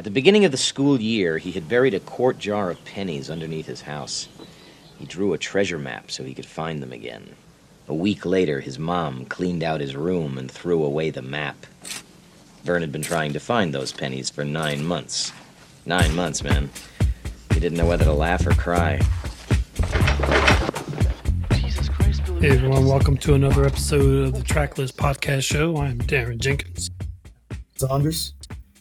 At the beginning of the school year, he had buried a quart jar of pennies underneath his house. He drew a treasure map so he could find them again. A week later, his mom cleaned out his room and threw away the map. Vern had been trying to find those pennies for nine months. Nine months, man. He didn't know whether to laugh or cry. Hey everyone, welcome to another episode of the Tracklist Podcast Show. I'm Daron Jenkins. Saunders.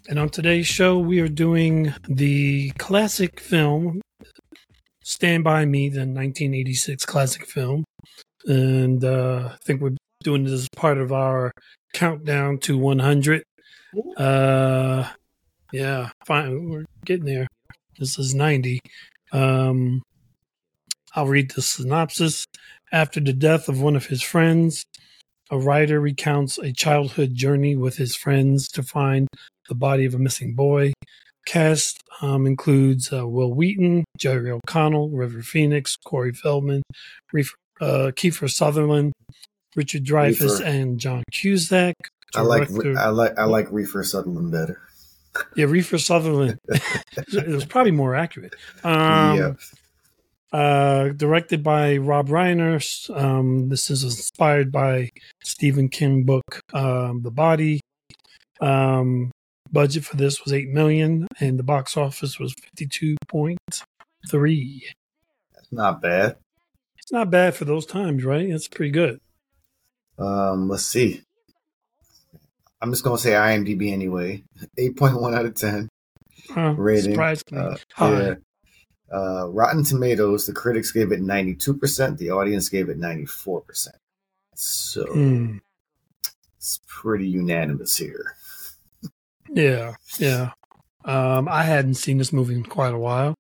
And on today's show, we are doing the classic film Stand By Me, the 1986 classic film. And uh, I think we're doing this as part of our countdown to 100. Uh, yeah, fine. We're getting there. This is 90. Um, I'll read the synopsis. After the death of one of his friends, a writer recounts a childhood journey with his friends to find the body of a missing boy. Cast um, includes uh, Wil Wheaton, Jerry O'Connell, River Phoenix, Corey Feldman, Reef, uh, Kiefer Sutherland, Richard Dreyfuss, and John Cusack. I like I like I like Reefer Sutherland better. yeah, Reefer Sutherland. it was probably more accurate. Um, yeah. uh, directed by Rob Reiner. Um, this is inspired by Stephen King book, um, The Body. Um, budget for this was eight million, and the box office was fifty-two point three. That's not bad. It's not bad for those times, right? It's pretty good. Um, let's see. I'm just gonna say IMDb anyway. Eight point one out of ten. Uh, Rating, Uh, high. yeah. Uh, Rotten Tomatoes. The critics gave it 92 percent. The audience gave it 94 percent. So Hmm. it's pretty unanimous here. Yeah, yeah. Um, I hadn't seen this movie in quite a while.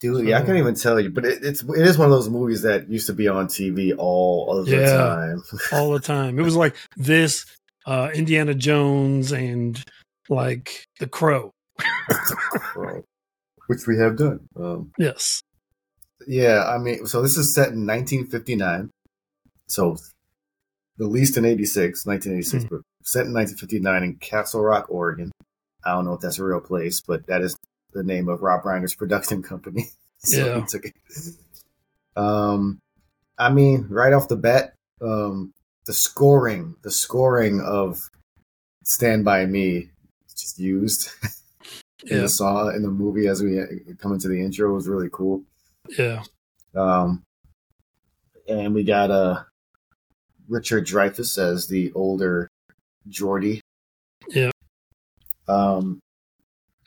Dude, yeah, I can't even tell you, but it, it's it is one of those movies that used to be on TV all of the Yeah. time. all the time. It was like this, uh, Indiana Jones, and like The Crow. Right. Which we have done. Um, Yes. Yeah, I mean, so this is set in 1959. So released in 86, 1986, but set in 1959 in Castle Rock, Oregon. I don't know if that's a real place, but that is the name of Rob Reiner's production company. so Yeah. he took it. Um, I mean, right off the bat, um, the scoring, the scoring of Stand By Me just used in Yeah. the song in the movie as we come into the intro was really cool. Yeah. Um, and we got uh, Richard Dreyfuss as the older Geordie. Yeah. Um,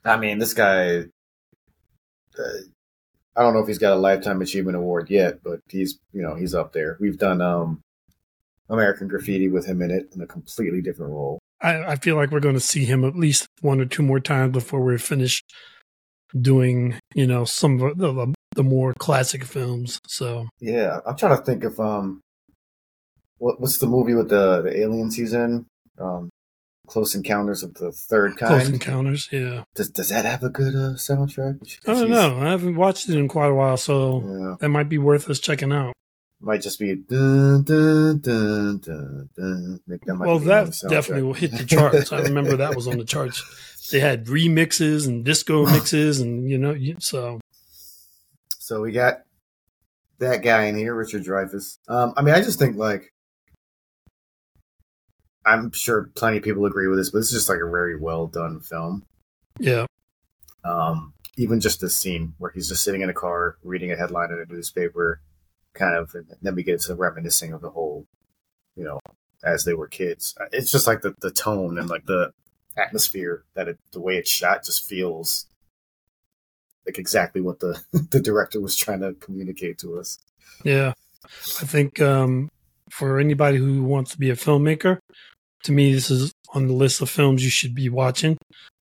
I mean, this guy. Uh, I don't know if he's got a lifetime achievement award yet, but he's you know he's up there. We've done um, American Graffiti with him in it in a completely different role. I, I feel like we're going to see him at least one or two more times before we're finished doing, you know, some of the, the, the more classic films. So, Yeah, I'm trying to think of um, what what's the movie with the the aliens he's in? Um, Close Encounters of the Third Kind. Close. Encounters. Yeah. Does does that have a good uh, soundtrack? I don't know. I haven't watched it in quite a while, so Yeah, that might be worth us checking out. might just be dun dun dun dun dun. That Well, that definitely will hit the charts. I remember that was on the charts. They had remixes and disco mixes, and you know, so So we got that guy in here, Richard Dreyfuss. Um, I mean, I just think like I'm sure plenty of people agree with this, but this is just like a very well done film. yeah, Um, even just this scene where he's just sitting in a car reading a headline in a newspaper, kind of, and then we get to reminiscing of the whole, you know, as they were kids. It's just like the, the tone and like the atmosphere that it, the way it's shot just feels like exactly what the the director was trying to communicate to us. yeah. I think um, for anybody who wants to be a filmmaker, to me, this is on the list of films you should be watching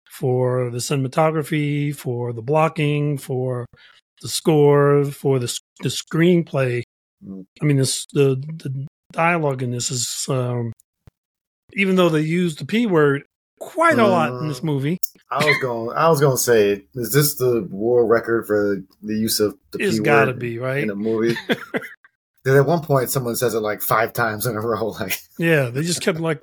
for the cinematography, for the blocking, for the score, for the the screenplay. I mean, this the the dialogue in this is um, even though they use the p word quite a lot in this Mm. movie. I was going. I was going to say, is this the world record for the use of the p It's P got to word be right. in a movie? at one point, someone says it like five times in a row. Like, Yeah, they just kept like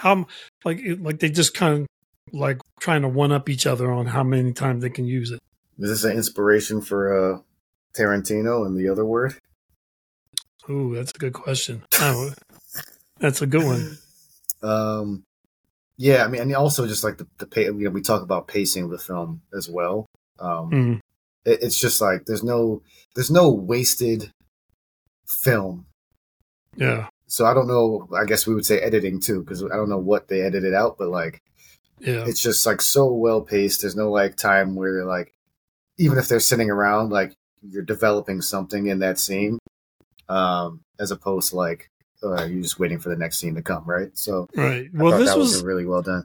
how like like they just kind of like trying to one up each other on how many times they can use it. Is this an inspiration for uh, Tarantino and the other word? Ooh, that's a good question. Oh, that's a good one. Um, yeah, I mean, and also just like the the pay, you know, we talk about pacing of the film as well. Um, Mm, it, it's just like there's no there's no wasted film. yeah, So I don't know. I guess we would say editing too, because I don't know what they edited out, but like yeah, it's just like so well paced. There's no like time where like even if they're sitting around, like you're developing something in that scene, um, as opposed to like uh, you're just waiting for the next scene to come, right? So right. I Well, this that was really well done.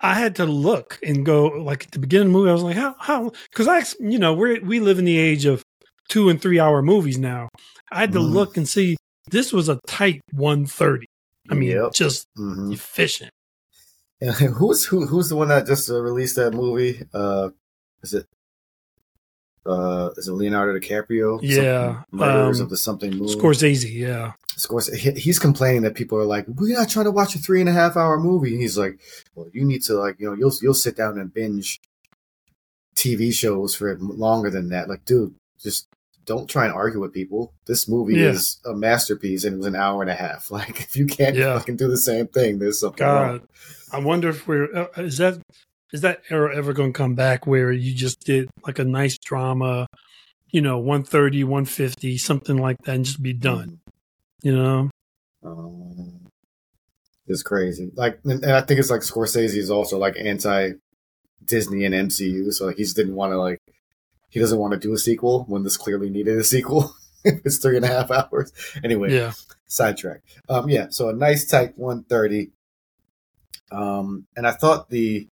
I had to look and go like at the beginning of the movie. I was like, how how because I you know we we live in the age of two and three hour movies now. I had to Mhm. look and see this was a tight one thirty. I mean, Yep. just hmm efficient. And who's who, who's the one that just uh, released that movie? Uh, is it uh, is it Leonardo DiCaprio? Yeah, Murderers um, of the Something Moon. Scorsese, yeah, Scorsese. he- He's complaining that people are like, "We're not trying to watch a three and a half hour movie." And he's like, "Well, you need to like, you know, you'll you'll sit down and binge TV shows for longer than that." Like, dude, don't try and argue with people. This movie Yeah. is a masterpiece, and it was an hour and a half. Like, if you can't Yeah. fucking do the same thing, there's something wrong. God, I wonder if we're uh, is that is that era ever going to come back where you just did like a nice drama, you know, 130, 150, something like that, and just be done. You know, Um, it's crazy. Like, and and I think it's like Scorsese is also like anti Disney and MCU, so like he just didn't want to like he doesn't want to do a sequel when this clearly needed a sequel. it's three and a half hours. Anyway, yeah, sidetrack. Um, yeah, so a nice tight one thirty. Um, and I thought the,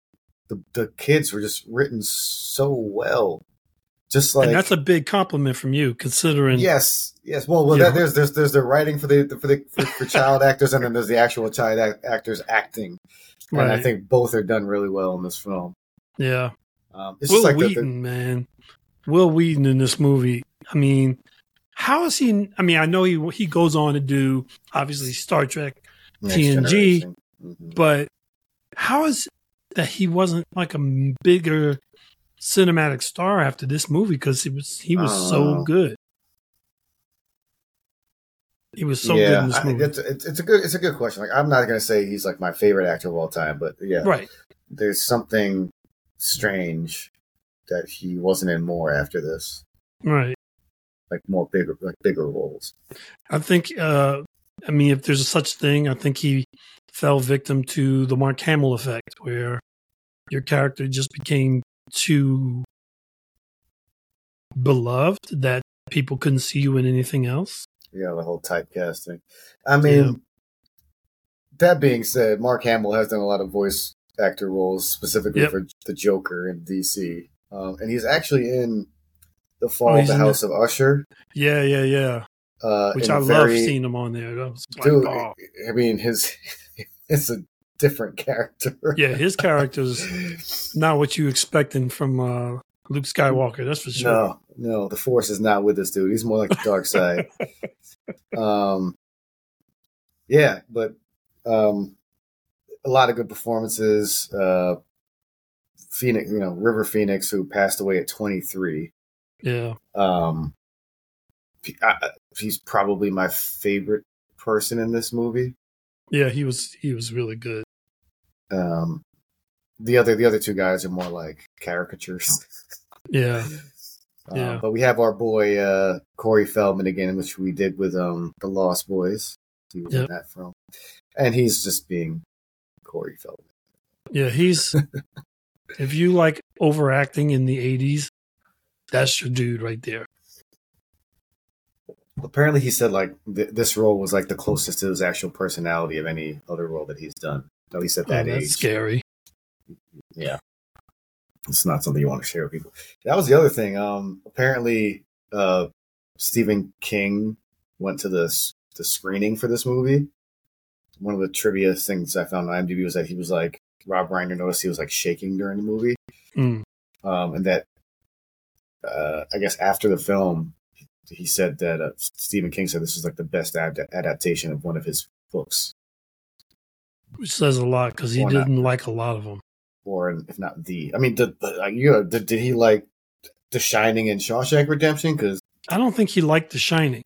the the kids were just written so well, just like and that's a big compliment from you, considering. Yes, yes. Well, well, that, there's there's there's the writing for the for the for, for child actors, and then there's the actual child act, actors acting, and I think both are done really well in this film. yeah. Um, it's Wil just like the- Wheaton, man. Wil Wheaton in this movie. I mean, how is he? I mean, I know he he goes on to do obviously Star Trek, Next TNG. Mhm. but how is that he wasn't like a bigger cinematic star after this movie? Because he was he was so know. good. He was so good yeah, in this movie, it's, it's it's a good it's a good question. Like I'm not gonna say he's like my favorite actor of all time, but yeah, right? there's something strange that he wasn't in more after this, Right. like more bigger like bigger roles. I think. uh I mean, if there's such thing, I think he fell victim to the Mark Hamill effect, where your character just became too beloved that people couldn't see you in anything else. Yeah, the whole typecasting. I mean, Yeah. that being said, Mark Hamill has done a lot of voice actor roles, specifically Yep. for the Joker in DC, um, and he's actually in the Fall Oh, of the House of Usher. Yeah, yeah, yeah. Uh, Which I love very- seeing him on there. Like, Dude, oh. I mean, his it's a different character. Yeah, his character's not what you expecting from uh, Luke Skywalker. That's for sure. No, no, the Force is not with this dude. He's more like the dark side. um, yeah, but um, a lot of good performances. Uh, Phoenix, you know, River Phoenix, who passed away at 23. Yeah, Um, I, he's probably my favorite person in this movie. yeah. He was he was really good. Um, the other the other two guys are more like caricatures. Yeah, Um, Yeah. But we have our boy uh, Corey Feldman again, which we did with um, the Lost Boys. He was Yep. in that film, and he's just being Corey Feldman. yeah. He's if you like overacting in the '80s, that's your dude right there. Apparently, he said like th- this role was like the closest to his actual personality of any other role that he's done. At least at Oh, that that's age. scary. Yeah, it's not something you want to share with people. That was the other thing. Um, apparently, uh, Stephen King went to this the screening for this movie. One of the trivia things I found on IMDb was that he was like Rob Reiner noticed he was like shaking during the movie, Mm. um, and that uh, I guess after the film, he said that uh, Stephen King said this was like the best ad- adaptation of one of his books. Which says a lot because he Or didn't like a lot of them. or if not the. I mean, the, the like, you know, did, did he like The Shining and Shawshank Redemption? Because I don't think he liked The Shining.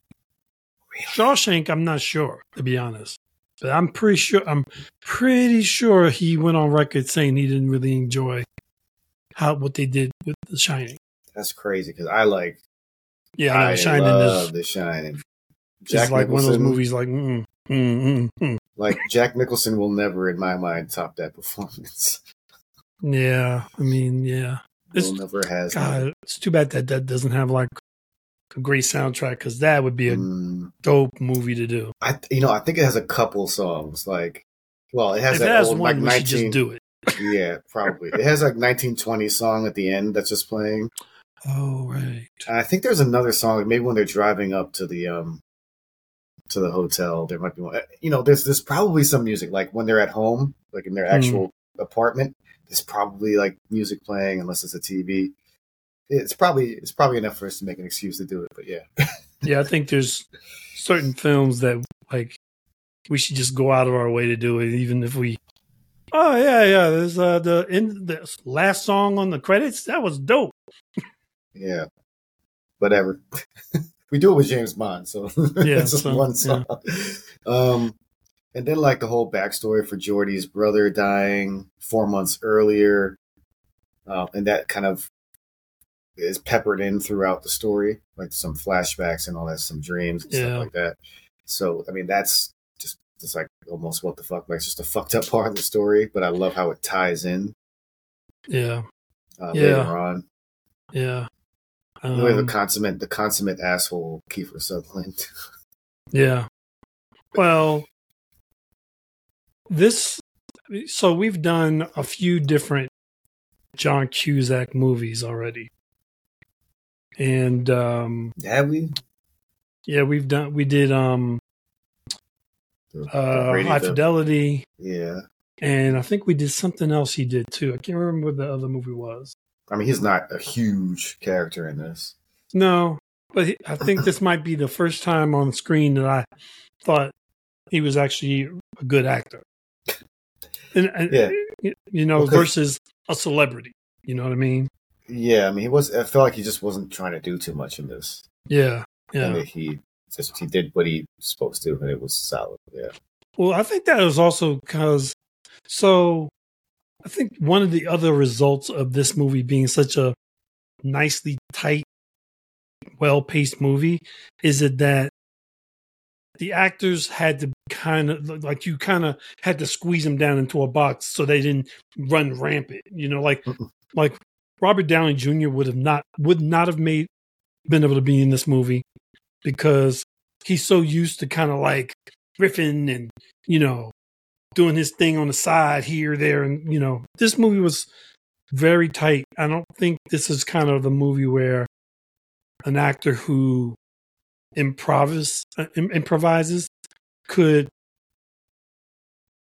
Shawshank, I'm not sure to be honest, but I'm pretty sure I'm pretty sure he went on record saying he didn't really enjoy how what they did with The Shining. that's crazy. Because I like Yeah, I know, I Shining love is The Shining. just like one of those movies. Like, mm, mm, mm, mm. Like Jack Nicholson will never, in my mind, top that performance. yeah. I mean, yeah. It's, never has. God, it's too bad that that doesn't have like a great soundtrack because that would be a Mm, dope movie to do. I you know I think it has a couple songs like. Well, it has If that old one, like nineteen. just do it. Yeah, probably. It has like 1920 song at the end that's just playing. Oh right. And I think there's another song, maybe when they're driving up to the um to the hotel, there might be one. You know, there's there's probably some music like when they're at home, like in their actual apartment. There's probably like music playing, unless it's a TV. It's probably it's probably enough for us to make an excuse to do it. But yeah, Yeah, I think there's certain films that like we should just go out of our way to do it, even if we. Oh yeah, yeah. There's uh, the in the last song on the credits. That was dope. yeah, whatever. we do it with James Bond, so Yeah, it's just so, one song. Um, and then like the whole backstory for Jordy's brother dying four months earlier, uh, and that kind of is peppered in throughout the story, like some flashbacks and all that, some dreams and Yeah. stuff like that. So I mean, that's just just like almost what the fuck, like it's just a fucked up part of the story. But I love how it ties in Yeah, uh, Yeah. later on. yeah, Um, the um, consummate, the consummate asshole Kiefer Sutherland. yeah. Well, this. So we've done a few different John Cusack movies already, and um, Have we? yeah, we've done. We did um, uh, High the- Fidelity. Yeah. And I think we did something else he did too. I can't remember what the other movie was. I mean, he's not a huge character in this. No, but he, I think this might be the first time on screen that I thought he was actually a good actor. And, and Yeah. you know, versus a celebrity. You know what I mean? Yeah, I mean, he was. I felt like he just wasn't trying to do too much in this. Yeah, yeah. mean, he just he did what he was supposed to, and it was solid. Yeah. Well, I think that was also because, so I think one of the other results of this movie being such a nicely tight, well paced movie is it that the actors had to kind of like you kind of had to squeeze them down into a box so they didn't run rampant. You know, like like Robert Downey Jr. would have not would not have made been able to be in this movie because he's so used to kind of like riffing and you know doing his thing on the side here there and you know this movie was very tight i don't think this is kind of the movie where an actor who improvises uh, improvises could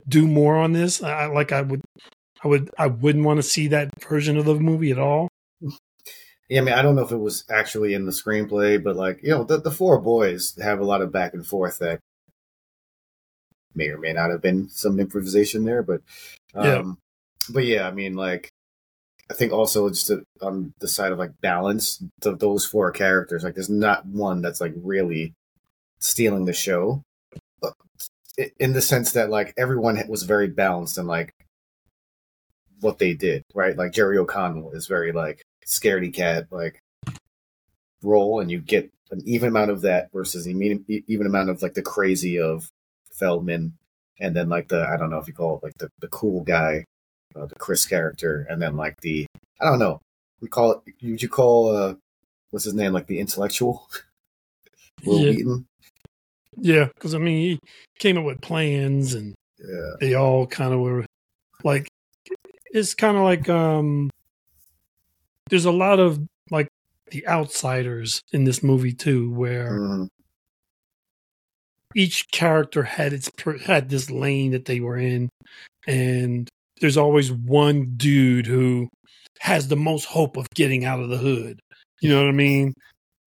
do more on this I, like i would i would i wouldn't want to see that version of the movie at all Yeah, I mean, I don't know if it was actually in the screenplay, but like, you know, the, the four boys have a lot of back and forth that may or may not have been some improvisation there, but, um, Yeah. but yeah, I mean, like, I think also just to, on the side of like balance, the, those four characters, like, there's not one that's like really stealing the show, but in the sense that like everyone was very balanced and like what they did, right? Like Jerry O'Connell is very like scaredy cat like role, and you get an even amount of that versus even, even amount of like the crazy of Feldman, and then like the I don't know if you call it like the the cool guy, uh, the Chris character, and then like the I don't know we call it would you call uh what's his name like the intellectual Wil Yeah. Wheaton yeah because i mean he came up with plans and yeah they all kind of were like it's kind of like um there's a lot of like the outsiders in this movie too where Mhm. each character had its had this lane that they were in. And there's always one dude who has the most hope of getting out of the hood. You know what i mean?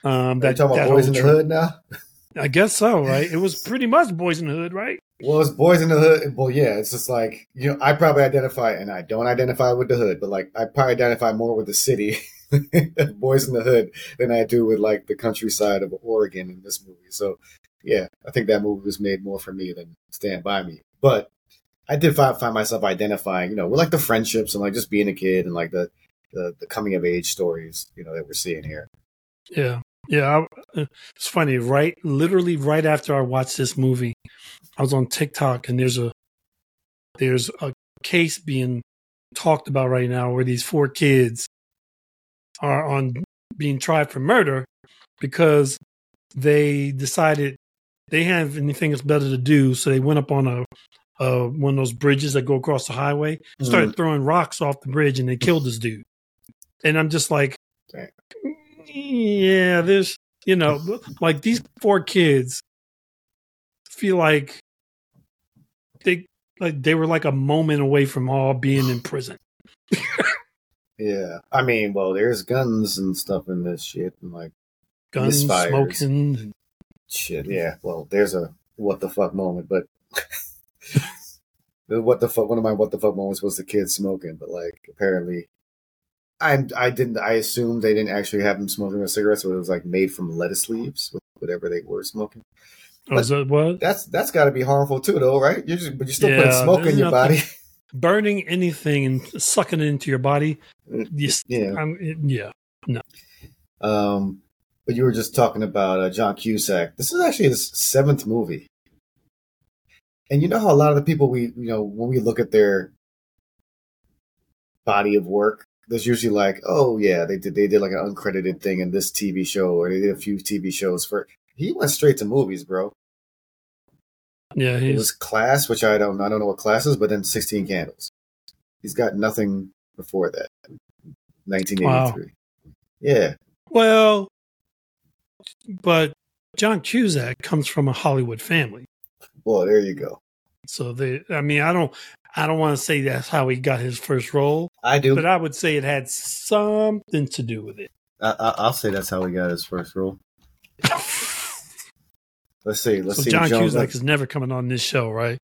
Um Are you that, talking about boys in the hood now I guess so, right? It was pretty much Boys in the Hood, right? Well, it's Boys in the Hood. Well, yeah, it's just like you know, I probably identify, and I don't identify with the hood, but like I probably identify more with the city, Boys in the Hood, than I do with like the countryside of Oregon in this movie. So, yeah, I think that movie was made more for me than Stand by Me. But I did find, find myself identifying, you know, with like the friendships and like just being a kid and like the the, the coming of age stories, you know, that we're seeing here. Yeah. Yeah, I, uh, it's funny. Right, literally, right after I watched this movie, I was on TikTok, and there's a there's a case being talked about right now where these four kids are on being tried for murder because they decided they have anything else better to do, so they went up on a uh, one of those bridges that go across the highway, started mm-hmm. throwing rocks off the bridge, and they killed this dude. And I'm just like, yeah, there's, you know, like these four kids feel like they like they were like a moment away from all being in prison. yeah, I mean, well, there's guns and stuff in this shit, and like guns, misfires. smoking, shit. Yeah, well, there's a what the fuck moment, but what the fuck? One of my what the fuck moments was the kids smoking, but like apparently I I didn't. I assumed they didn't actually have them smoking a cigarette, so it was like made from lettuce leaves, whatever they were smoking. Oh, is that what? That's that's got to be harmful too, though, right? You're just, but you're still yeah, putting smoke in your body. Burning anything and sucking it into your body. Just, yeah, I'm, yeah, no. Um, but you were just talking about uh, John Cusack. This is actually his seventh movie, and you know how a lot of the people we you know when we look at their body of work, there's usually like, oh yeah, they did they did like an uncredited thing in this TV show, or they did a few TV shows for. He went straight to movies, bro. Yeah, he's... it was Class, which I don't I don't know what Class is, but then Sixteen Candles. He's got nothing before that. 1983. Wow. Yeah. Well, but John Cusack comes from a Hollywood family. Well, there you go. So they, I mean, I don't, I don't want to say that's how he got his first role. I do, but I would say it had something to do with it. I, will say that's how he got his first role. let's see. Let's so see. John Cusack is never coming on this show, right?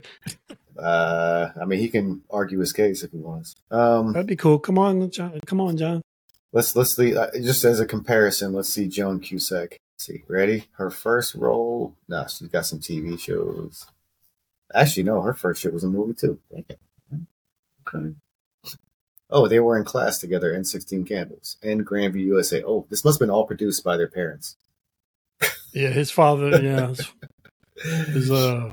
Uh, I mean, he can argue his case if he wants. Um, That'd be cool. Come on, John. Come on, John. Let's let's see. Uh, just as a comparison, let's see Joan Cusack. Let's see, ready? Her first role? No, she's got some TV shows. Actually, no, her first shit was a movie too. Okay. Oh, they were in class together in 16 Candles in Grandview, USA. Oh, this must have been all produced by their parents. Yeah, his father, yeah, his, uh,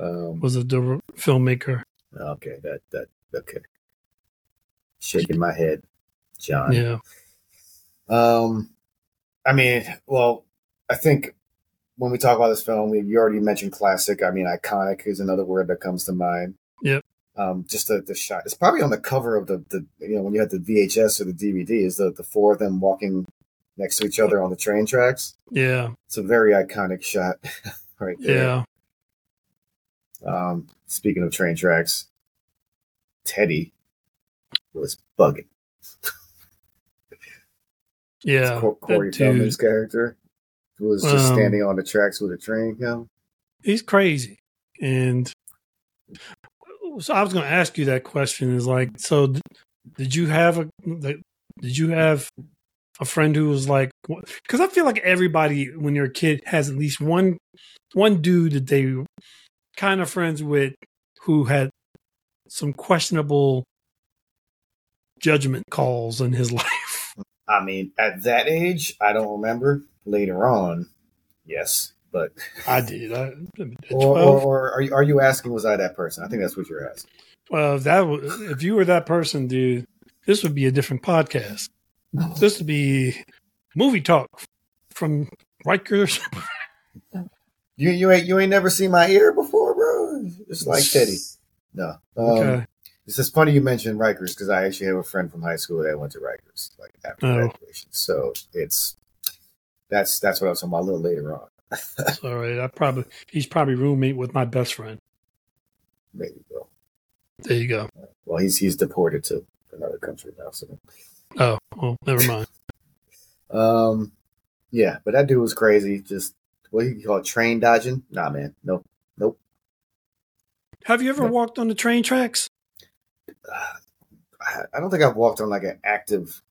um, was a filmmaker. Okay, that that okay. Shaking my head, John. Yeah. Um, I mean, well, I think when we talk about this film, we, you already mentioned classic. I mean, iconic is another word that comes to mind. Yep. Um, just the, the shot. It's probably on the cover of the, the you know when you had the VHS or the DVD. Is the the four of them walking next to each other on the train tracks? Yeah. It's a very iconic shot, right there. Yeah. Um, speaking of train tracks, Teddy was bugging. yeah, Corey Feldman's character was just um, standing on the tracks with a train come. He's crazy. And so I was going to ask you that question is like, so did you have a, did you have a friend who was like, because I feel like everybody, when you're a kid, has at least one, one dude that they kind of friends with who had some questionable judgment calls in his life. I mean, at that age, I don't remember later on, yes, but I did. I, or, or, or, are you are you asking? Was I that person? I think that's what you're asking. Well, if that if you were that person, dude, this would be a different podcast. This would be movie talk from Rikers. you you ain't you ain't never seen my ear before, bro. It's like Teddy. No. Um, okay. It's just funny you mentioned Rikers because I actually have a friend from high school that went to Rikers like after oh. graduation. So it's that's that's what I was talking about a little later on. all right. I probably he's probably roommate with my best friend. Maybe go. There you go. Well, he's he's deported to another country now. So. Oh well, never mind. um, yeah, but that dude was crazy. Just what do you call it, train dodging? Nah, man, nope, nope. Have you ever No. walked on the train tracks? I I don't think I've walked on like an active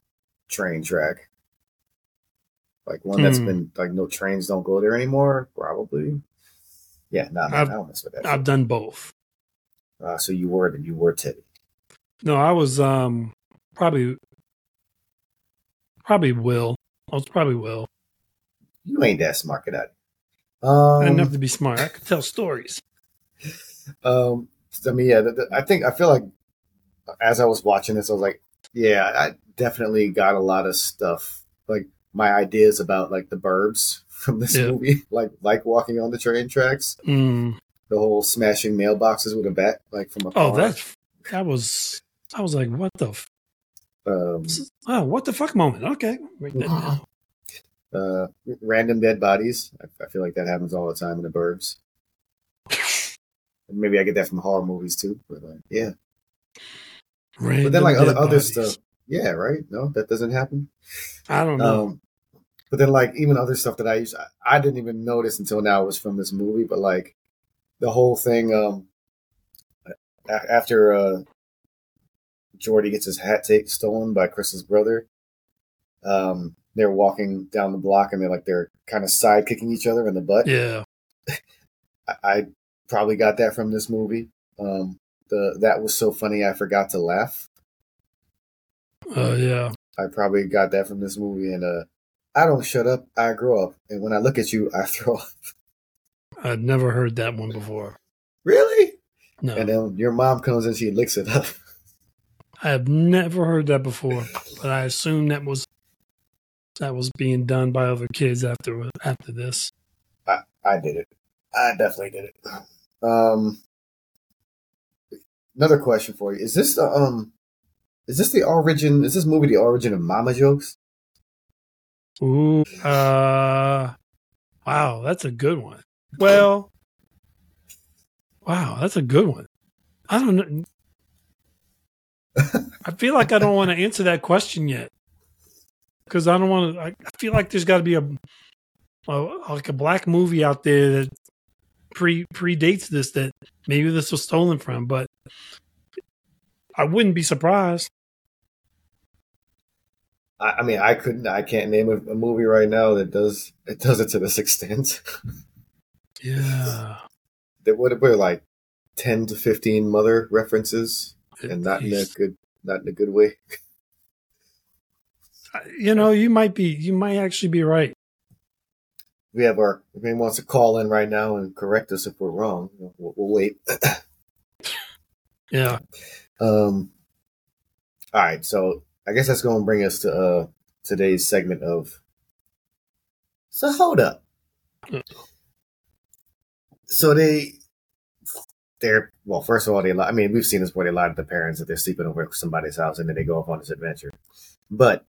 train track, like one that's Hmm. been like no trains don't go there anymore. Probably, yeah. Nah, I've- don't mess with that. I've done both. Uh, so you were you were Teddy. No, I was um probably probably Wil. I was probably Wil. You ain't that smart, get out. Um, I have to be smart. I could tell stories. Um, I mean, yeah, the, the, I think I feel like as I was watching this, I was like, yeah, I definitely got a lot of stuff, like my ideas about like the burbs from this Yeah. movie, like like walking on the train tracks, Mm. the whole smashing mailboxes with a bat, like from a Oh, car. that that was. I was like, what the? F- um, oh, what the fuck moment? Okay, write uh, random dead bodies. I, I feel like that happens all the time in the burbs. Maybe I get that from horror movies too, but like, yeah. but then like other dead other stuff, yeah, right? No, that doesn't happen. I don't know. Um, but then like even other stuff that I used, I, I didn't even notice until now was from this movie. But like the whole thing, um, a- after uh, Jordy gets his hat take stolen by Chris's brother, um, they're walking down the block and they're like they're kind of side kicking each other in the butt. yeah. I, I probably got that from this movie. Um, the that was so funny I forgot to laugh. Uh, yeah. I probably got that from this movie. And uh, I don't shut up, I grow up. And when I look at you, I throw up. I've never heard that one before. Really? No, And then your mom comes and she licks it up. I have never heard that before. But I assume that was that was being done by other kids after after this. I, I did it. I definitely did it. Um, another question for you: Is this the um, is this the origin? Is this movie the origin of Mama jokes? Ooh, uh, wow, that's a good one. Well, wow, that's a good one. I don't know. I feel like I don't want to answer that question yet because I don't want to. I feel like there's got to be a, a like a black movie out there that pre predates this that maybe this was stolen from, but I wouldn't be surprised. I, I mean, I couldn't. I can't name a, a movie right now that does it does it to this extent. Yeah, there would have been like ten to fifteen mother references, and not in a good, not in a good way. you know, you might be, you might actually be right. We have our if anyone wants to call in right now and correct us if we're wrong. We'll, we'll wait. Yeah. Um, all right, so I guess that's going to bring us to uh, today's segment of. So hold up. So they, they're well. First of all, they. li- I mean, we've seen this where they lie to the parents that they're sleeping over at somebody's house, and then they go off on this adventure. But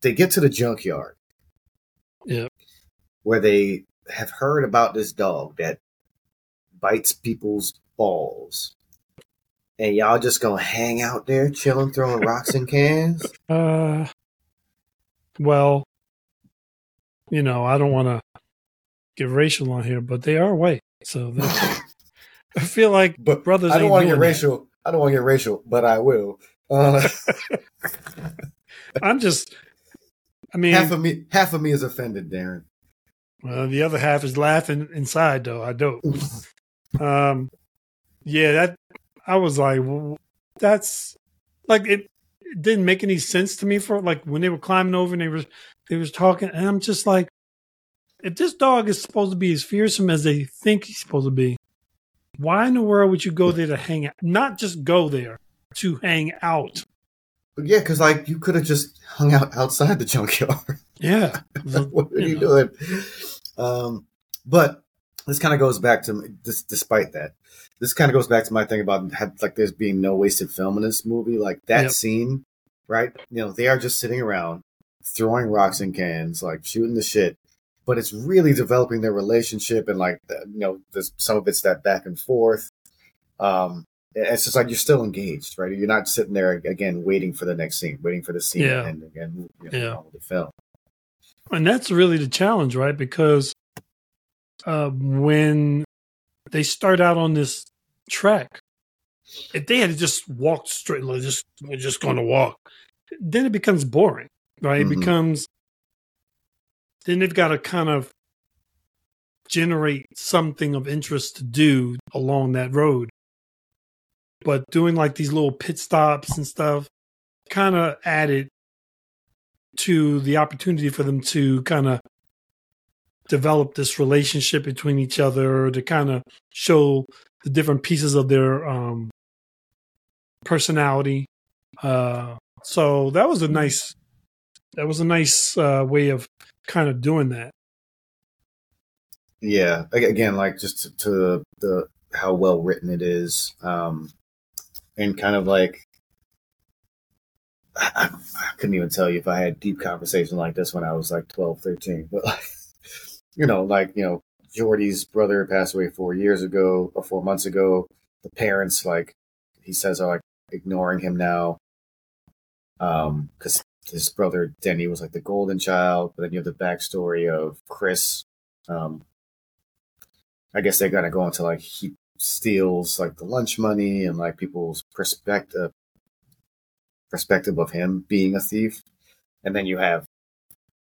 they get to the junkyard. Yep. Where they have heard about this dog that bites people's balls and y'all just gonna hang out there chilling throwing rocks and cans Uh, well, you know, I don't want to get racial on here, but they are white, so I feel like but brothers. i don't want to get that. racial i don't want to get racial but i will uh, I'm just. I mean, half of me half of me is offended Daron well, the other half is laughing inside, though. I don't. Um, yeah, that I was like, w- that's like it, it didn't make any sense to me for like when they were climbing over and they were they was talking, and I'm just like, if this dog is supposed to be as fearsome as they think he's supposed to be, why in the world would you go there to hang out? Not just go there to hang out. yeah because like you could have just hung out outside the junkyard Yeah, what are you, You know. doing um but this kind of goes back to this despite that this kind of goes back to my thing about like there's being no wasted film in this movie like that Yep. scene right you know they are just sitting around throwing rocks and cans like shooting the shit but it's really developing their relationship and like the- you know there's some of it's that back and forth um it's just like you're still engaged right you're not sitting there again waiting for the next scene waiting for the scene Yeah. to end again you know, Yeah. the film And that's really the challenge, right? Because uh, when they start out on this track, if they had just walked straight, like just we're just going to walk, then it becomes boring, right? Mhm. It becomes then they've got to kind of generate something of interest to do along that road. But doing like these little pit stops and stuff kind of added to the opportunity for them to kind of develop this relationship between each other to kind of show the different pieces of their um, personality. Uh, so that was a nice that was a nice uh, way of kind of doing that. Yeah, again, like just to, to the how well written it is, um, and kind of like I, I I couldn't even tell you if I had deep conversation like this when I was like 12, 13. but like, you know, like you know, Jordy's brother passed away four years ago or four months ago. The parents, like he says, are like ignoring him now, um, because his brother Denny was like the golden child. But then you have the backstory of Chris, um, I guess they're gonna go into like he steals like the lunch money and like people's perspective perspective of him being a thief, and then you have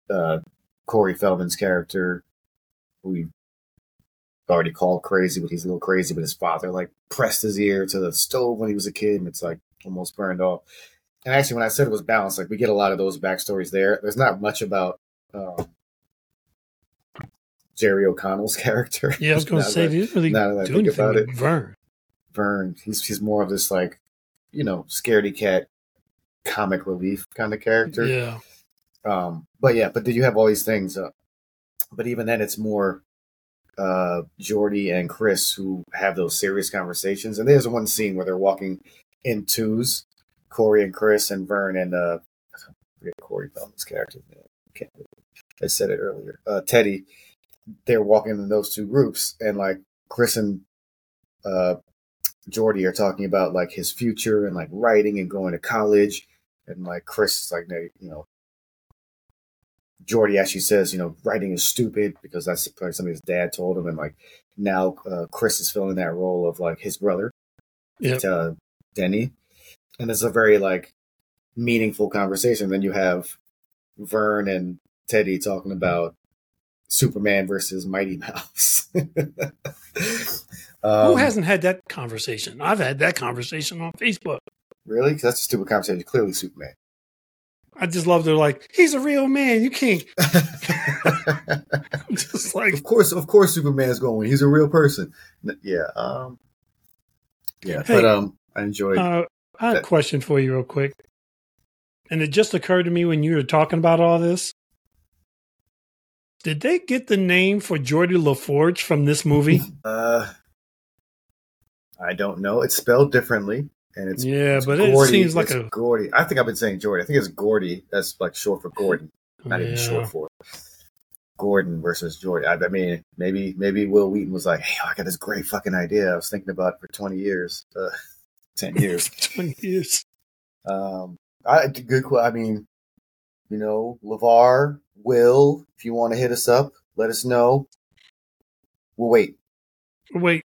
uh, Corey Feldman's character, we already called crazy, but he's a little crazy. But his father like pressed his ear to the stove when he was a kid, and it's like almost burned off. And actually, when I said it was balanced, like we get a lot of those backstories there. There's not much about. Um, Jerry O'Connell's character. Yeah, I was going to say they didn't really now that I do anything about it. Vern. Vern. He's he's more of this like, you know, scaredy cat, comic relief kind of character. Yeah, Um, but yeah, but then you have all these things. Uh, but even then, it's more uh, Jordy and Chris who have those serious conversations. And there's one scene where they're walking in twos, Corey and Chris and Vern and uh, forget Corey Feldman's character. I said it earlier. Uh, Teddy. They're walking in those two groups, and like Chris and uh, Jordy are talking about like his future and like writing and going to college, and like Chris is like, you know, Jordy actually says, you know, writing is stupid because that's probably something his dad told him, and like now uh, Chris is filling that role of like his brother, Yep. uh, Denny, and it's a very like meaningful conversation. Then you have Vern and Teddy talking about Superman versus Mighty Mouse. um, Who hasn't had that conversation? I've had that conversation on Facebook. really? 'Cause that's a stupid conversation. Clearly, Superman. I just love they're like, he's a real man. You can't. I'm just like, of course, of course, Superman's going. He's a real person. Yeah. Um. Yeah, Hey, but um, I enjoyed. uh, I have a question for you, real quick. And it just occurred to me when you were talking about all this. Did they get the name for Geordi La Forge from this movie? Uh, I don't know. It's spelled differently, and it's yeah, it's but it seems like It's a. Gordy. I think I've been saying Jordy. I think it's Gordy. That's like short for Gordon. Not even short for Gordon versus Jordy. I, I mean, maybe maybe Wil Wheaton was like, "Hey, I got this great fucking idea. I was thinking about it for twenty years, uh, ten years." 20 years. Um, I good. I mean, you know, Levar, Wil, if you want to hit us up, let us know. We'll wait. Wait,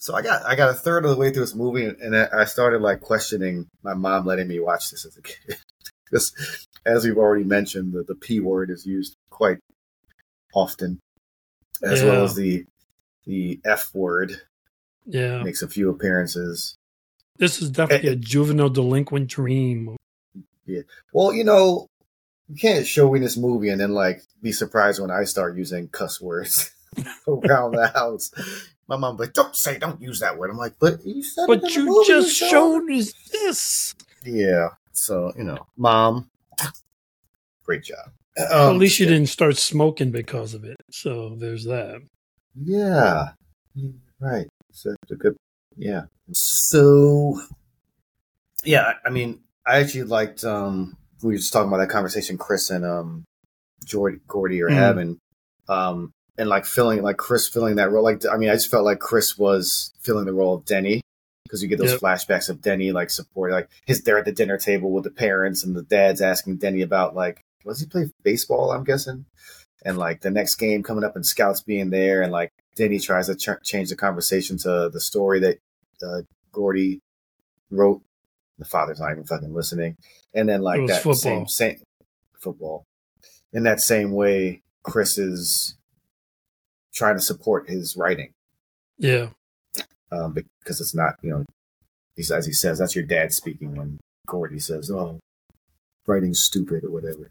So I got I got a third of the way through this movie, and I started like questioning my mom letting me watch this as a kid. Because, as we've already mentioned, the, the p word is used quite often, as well as the the f word yeah. makes a few appearances. This is definitely eh, a juvenile delinquent dream. Yeah. Well, you know, you can't show me this movie and then like be surprised when I start using cuss words around the house. My mom like, don't say, don't use that word. I'm like, but you said But you just showed us this. Yeah. So, you know, mom, great job. Well, Um, at least you yeah. didn't start smoking because of it. So there's that. Yeah. Right. So it's a good, yeah. So, yeah, I- I mean, I actually liked, um, we were just talking about that conversation Chris and, um, Jordy, Gordy are Mm. having, um, and like filling, like Chris filling that role. Like, I mean, I just felt like Chris was filling the role of Denny because you get those Yep. flashbacks of Denny, like supporting like his, they're at the dinner table with the parents and the dad's asking Denny about like was he play baseball? I'm guessing. And like the next game coming up and scouts being there, and like Denny tries to ch- change the conversation to the story that uh, Gordy wrote. The father's not even fucking listening, and then like that football. same same football. In that same way, Chris is trying to support his writing Yeah. um, because it's not, you know, he's, as he says, that's your dad speaking when Gordie says, oh, writing's stupid or whatever.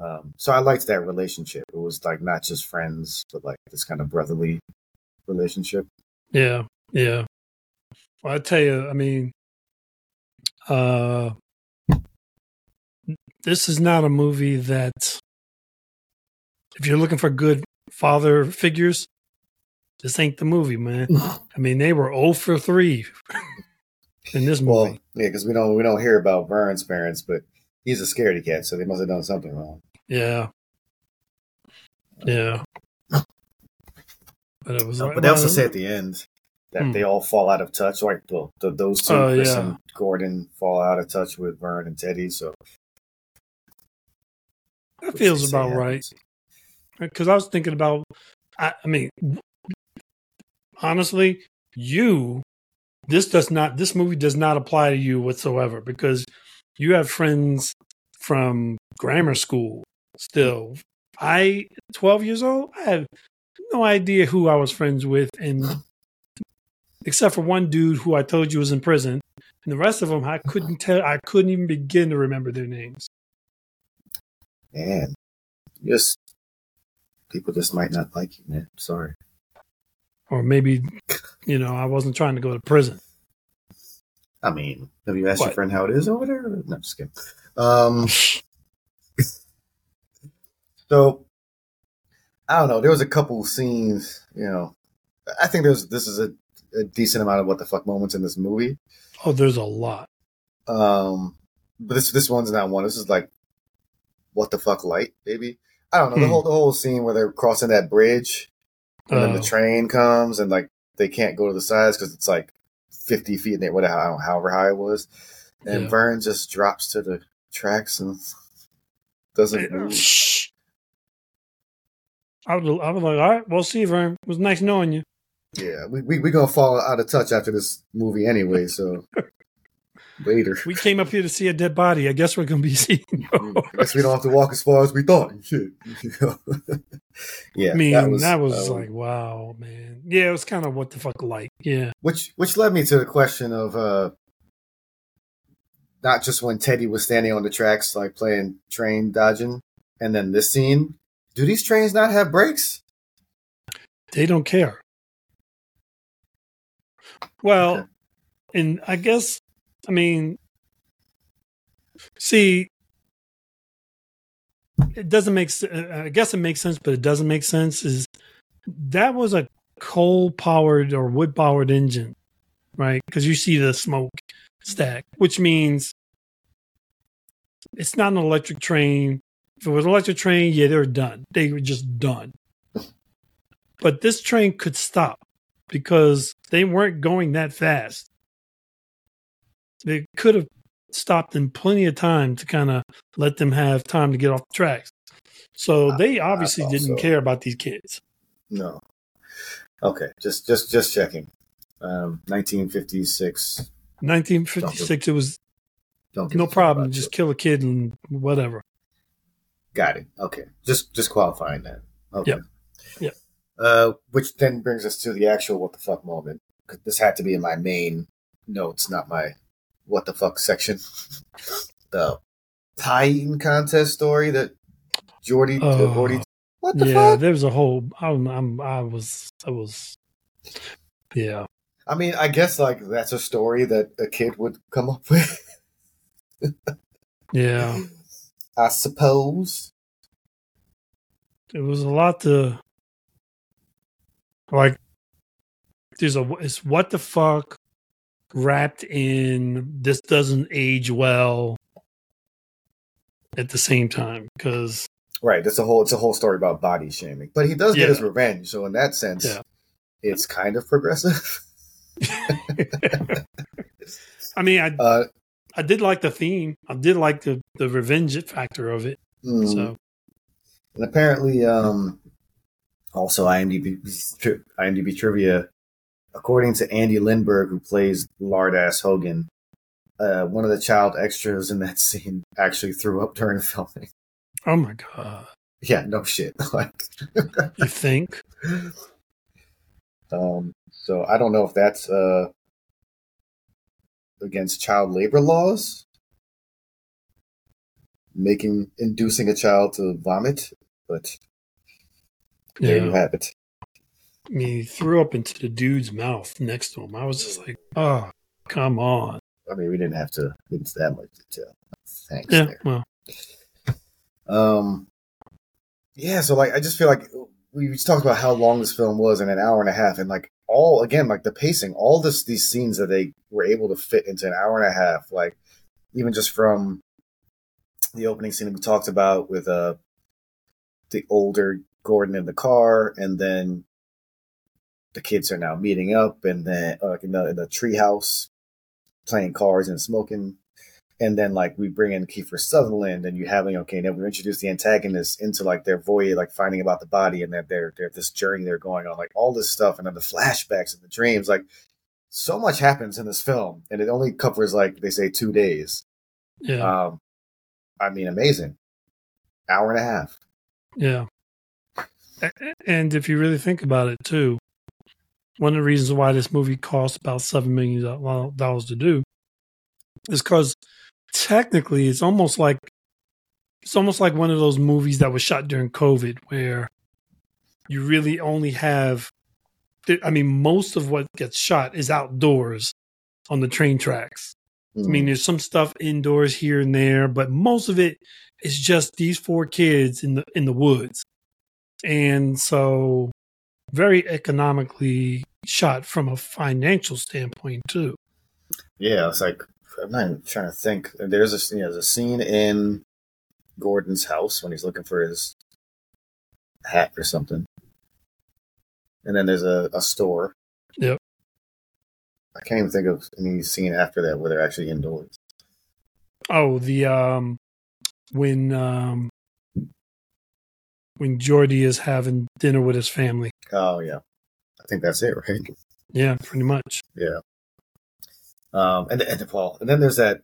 Um, so I liked that relationship. It was like not just friends, but like this kind of brotherly relationship. Yeah. Yeah. Well, I tell you, I mean, uh, this is not a movie that, if you're looking for good father figures, this ain't the movie, man. I mean, they were 0 for 3 in this movie. Well, yeah, because we don't we don't hear about Vern's parents, but he's a scaredy cat, so they must have done something wrong. yeah. Yeah. But it was Uh, like, but they also say at the end that Hmm. they all fall out of touch. Like well, the, those two, Oh, Chris yeah. and Gordon, fall out of touch with Vern and Teddy. So that feels about right. Because I was thinking about. I, I mean, honestly, you. This does not. This movie does not apply to you whatsoever because you have friends from grammar school. Still, I twelve years old. I had no idea who I was friends with, and except for one dude who I told you was in prison, and the rest of them I couldn't tell. I couldn't even begin to remember their names. Man, just people just might not like you, man. Sorry. Or maybe, you know, I wasn't trying to go to prison. I mean, have you asked your friend how it is over there? No, just kidding. Um, so I don't know. There was a couple scenes, you know. I think there's this is a, a decent amount of what the fuck moments in this movie. Oh, there's a lot. Um, but this this one's not one. This is like what the fuck light, baby. I don't know the Hmm. whole the whole scene where they're crossing that bridge and then the train comes and like they can't go to the sides because it's like 50 feet there, whatever, how- however high it was. And Yeah. Vern just drops to the tracks and doesn't move. I was, I was like, all right, we'll see, Vern. It was nice knowing you. Yeah, we we we gonna fall out of touch after this movie anyway. So later, We came up here to see a dead body. I guess we're going to be seeing I guess we don't have to walk as far as we thought. Shit. Yeah, I mean, that was, um, like, wow, man. Yeah, it was kind of what the fuck like. Yeah. which which led me to the question of uh not just when Teddy was standing on the tracks like playing train dodging, and then this scene. Do these trains not have brakes? They don't care. Well, Okay. and I guess, I mean, see, it doesn't make. Uh, uh, I guess it makes sense, but it doesn't make sense. Is that was a coal powered or wood powered engine, right? Because you see the smoke stack, which means it's not an electric train. If it was an electric train, yeah, they were done. They were just done. But this train could stop because they weren't going that fast. They could have stopped in plenty of time to kind of let them have time to get off the tracks. So I- they obviously didn't so. care about these kids. No. Okay, just just just checking. Um, 1956. 1956, it was Don't no problem. Just kill a kid and whatever. Got it. Okay, just just qualifying that. Okay. Yeah. Yep. Uh, which then brings us to the actual what the fuck moment. This had to be in my main notes, not my what the fuck section. the eating contest story that Jordy, Oh. Jordy. What the Yeah, fuck? there was a whole. I'm, I'm, I was, I was. Yeah, I mean, I guess like that's a story that a kid would come up with. yeah. I suppose. It was a lot to. Like, there's a. It's what the fuck wrapped in this doesn't age well at the same time because Right. It's a whole it's a whole story about body shaming. But he does get his revenge, so in that sense, Yeah. it's kind of progressive. I mean, I Uh I did like the theme. I did like the the revenge factor of it. Mm. So And apparently, um, also IMDb IMDb trivia, according to Andy Lindberg, who plays Lard Ass Hogan, uh, one of the child extras in that scene actually threw up during filming. oh my god, Yeah, no shit. like, you think? um, so I don't know if that's uh against child labor laws, making inducing a child to vomit, but there you have it. I mean, he threw up into the dude's mouth next to him. I was just like, oh, come on. I mean, we didn't have to get into that much detail. Thanks. Yeah, there. well, Um, yeah. So like, I just feel like we just talked about how long this film was in an hour and a half, and like all again, like the pacing, all this these scenes that they were able to fit into an hour and a half, like even just from the opening scene that we talked about with uh the older Gordon in the car, and then the kids are now meeting up, and then uh, in the in the treehouse playing cards and smoking and then like we bring in Kiefer Sutherland, and you having okay, then we introduce the antagonists into like their voyage, like finding about the body, and that they're they're this journey they're going on, like all this stuff, and then the flashbacks and the dreams, like so much happens in this film, and it only covers like they say two days. yeah, Um, I mean, amazing, hour and a half. yeah. And if you really think about it, too, one of the reasons why this movie cost about $7 million to do is because technically it's almost like it's almost like one of those movies that was shot during COVID where you really only have I mean most of what gets shot is outdoors on the train tracks. I mean mm-hmm. there's some stuff indoors here and there, but most of it is just these four kids in the in the woods. And so very economically shot from a financial standpoint too. yeah, it's like I'm not even trying to think. There's a you know, there's a scene in Gordon's house when he's looking for his hat or something, and then there's a, a store. Yep. I can't even think of any scene after that where they're actually indoors. Oh, the um when um when Jordy is having dinner with his family. Oh yeah, I think that's it, right? Yeah, pretty much. Yeah. Um, and the and Paul, and then there's that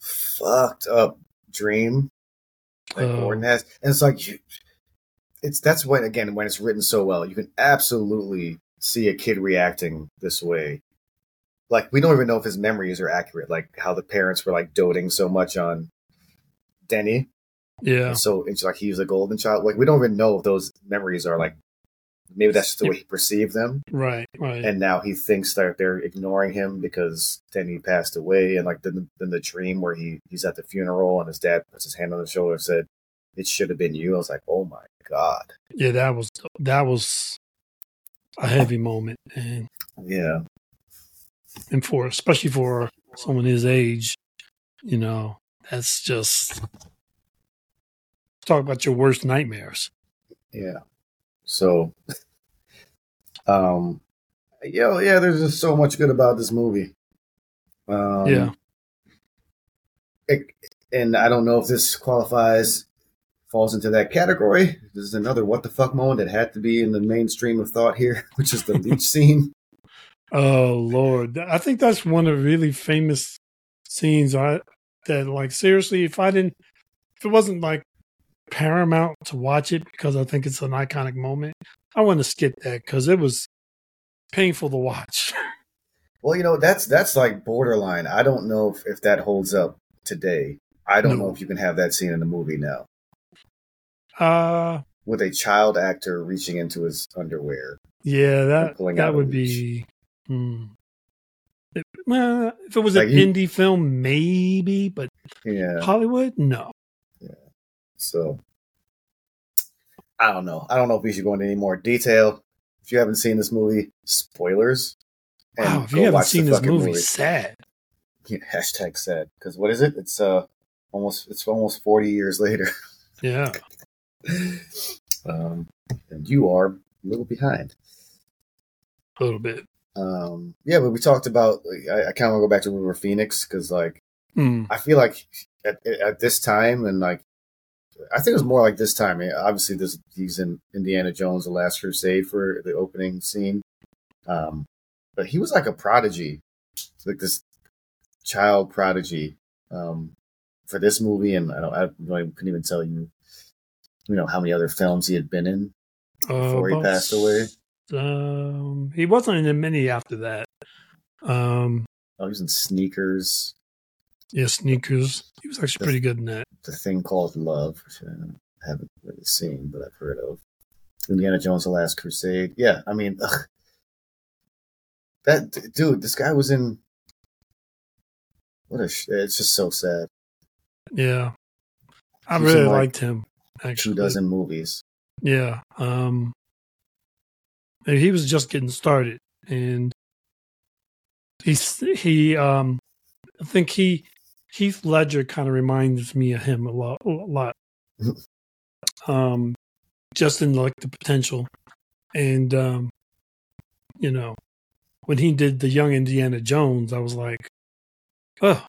fucked up dream that Oh. Gordon has, and it's like you, it's that's when again when it's written so well, you can absolutely see a kid reacting this way. Like we don't even know if his memories are accurate, like how the parents were like doting so much on Denny, Yeah. and so it's like he was a golden child. Like we don't even know if those memories are like maybe that's just the way he perceived them Right, right. and now he thinks that they're ignoring him because then he passed away and like then, then the dream where he he's at the funeral and his dad puts his hand on his shoulder and said it should have been you i was like oh my god yeah, that was that was a heavy moment and yeah and for especially for someone his age, you know, that's just talk about your worst nightmares. yeah so um yeah yeah there's just so much good about this movie um Yeah. it, and i don't know if this qualifies falls into that category this is another what the fuck moment that had to be in the mainstream of thought here which is the leech scene Oh Lord, I think that's one of the really famous scenes. I that like seriously, if I didn't, if it wasn't like paramount to watch it because I think it's an iconic moment, I want to skip that because it was painful to watch. Well, you know, that's that's like borderline. I don't know if, if that holds up today. I don't No. know if you can have that scene in the movie now Uh with a child actor reaching into his underwear. yeah, that that would be. Hmm. It- well, if it was Like an you- indie film, maybe, but Yeah. Hollywood, no. So I don't know. I don't know if we should go into any more detail. If you haven't seen this movie, spoilers. and wow, if you haven't seen this fucking movie, sad. Yeah, hashtag sad. Because what is it? It's uh almost it's almost forty years later. Yeah. um, and you are a little behind. A little bit. Um, yeah, but we talked about. Like, I, I kind of want to go back to River Phoenix because, like, Hmm. I feel like at, at this time and like I think it was more like this time. Obviously, this he's in Indiana Jones: The Last Crusade for the opening scene, um, but he was like a prodigy, like this child prodigy um, for this movie, and I don't, I, couldn't even tell you, you know, how many other films he had been in before uh, he passed away. Um, he wasn't in many after that. Um, oh, he was in Sneakers. Yeah, Sneakers. He was actually the, pretty good in that. The thing called Love, which I haven't really seen, but I've heard of. Indiana Jones: The Last Crusade. Yeah, I mean, ugh. that dude. This guy was in. What a! Sh- it's just so sad. Yeah, I really like liked him. Actually, two dozen movies. Yeah, um, he was just getting started, and he's he um, I think he Heath Ledger kind of reminds me of him a lot, a lot. um, just in like the potential, and um, you know, when he did the Young Indiana Jones, I was like, oh,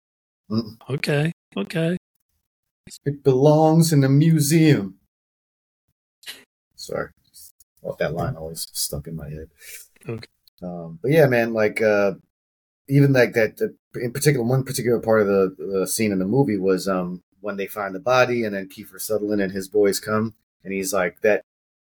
mm. okay, okay. It belongs in a museum. Sorry, well, that line always stuck in my head. Okay. Um, but yeah, man, like uh, even like that, in particular, one particular part of the, the scene in the movie was um, when they find the body, and then Kiefer Sutherland and his boys come, and he's like that.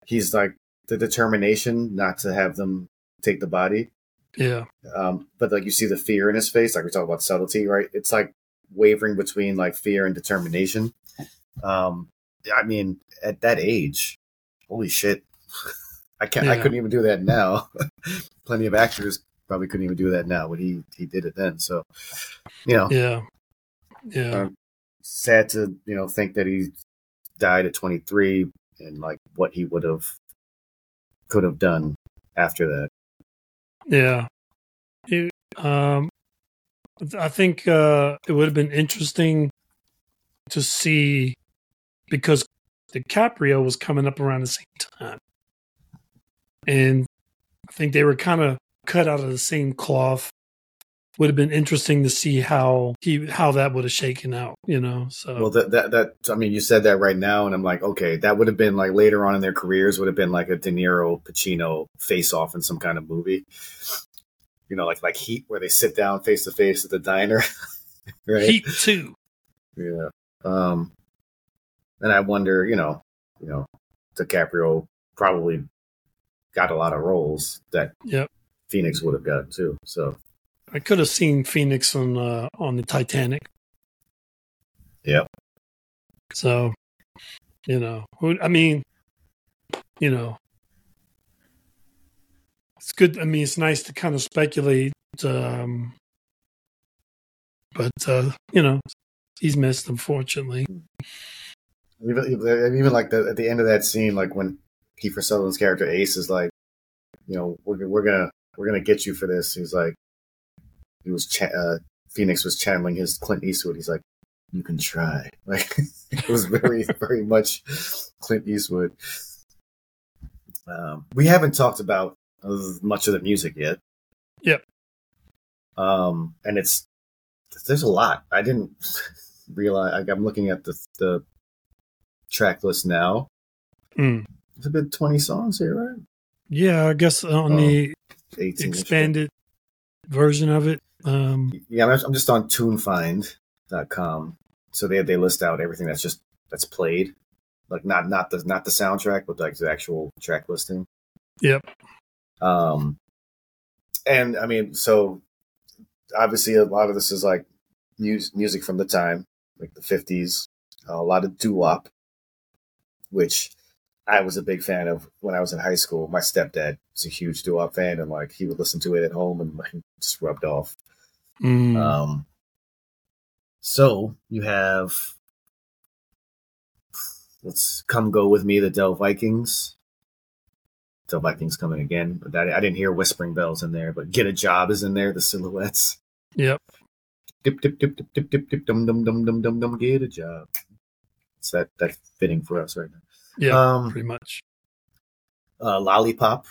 He's like the determination not to have them take the body. Yeah. Um, but like you see the fear in his face, like we talk about subtlety, right? It's like wavering between like fear and determination. Um, I mean, at that age, holy shit, I can't. Yeah. I couldn't even do that now. Plenty of actors probably couldn't even do that now, but he he did it then. So, you know, yeah, yeah. Sad to you know think that he died at 23 and like what he would have could have done after that. Yeah. It, um, I think uh, it would have been interesting to see because DiCaprio was coming up around the same time. And I think they were kind of cut out of the same cloth. Would have been interesting to see how he how that would have shaken out, you know. So well, that that that I mean, you said that right now, and I'm like, okay, that would have been like later on in their careers would have been like a De Niro Pacino face off in some kind of movie, you know, like like Heat, where they sit down face to face at the diner, right? Heat two, yeah. Um, and I wonder, you know, you know, DiCaprio probably got a lot of roles that yep. Phoenix would have got too. So I could have seen Phoenix on uh, on the Titanic. Yep. So, you know, I mean, you know, it's good. I mean, it's nice to kind of speculate, um, but uh, you know, he's missed unfortunately. Even, even like the, at the end of that scene, like when Kiefer Sutherland's character Ace is like, you know, we're we're gonna we're gonna get you for this. He's like, he was cha- uh, Phoenix was channeling his Clint Eastwood. He's like, you can try. Like it was very very much Clint Eastwood. Um, we haven't talked about much of the music yet. Yep. Um, and it's there's a lot. I didn't realize. Like, I'm looking at the the track list now. Mm. It's a bit 20 songs here, right? Yeah, I guess on oh, the expanded version of it. Um, yeah, I'm just on tunefind.com. So they they list out everything that's just that's played, like not not the not the soundtrack, but like the actual track listing. Yep. Um, and I mean, so obviously a lot of this is like music music from the time, like the 50s. a lot of doo wop, which I was a big fan of when I was in high school. My stepdad was a huge doo wop fan, and like he would listen to it at home and like, just rubbed off. Mm. Um, so you have let's come go with me, the Del Vikings. Del Vikings coming again. But that, I didn't hear whispering bells in there, but get a job is in there. The silhouettes. Yep. Dip dip dip dip dip dip dip dum dum dum dum dum dum. Get a job. It's that that fitting for us right now. Yeah, um, pretty much. Uh, Lollipop,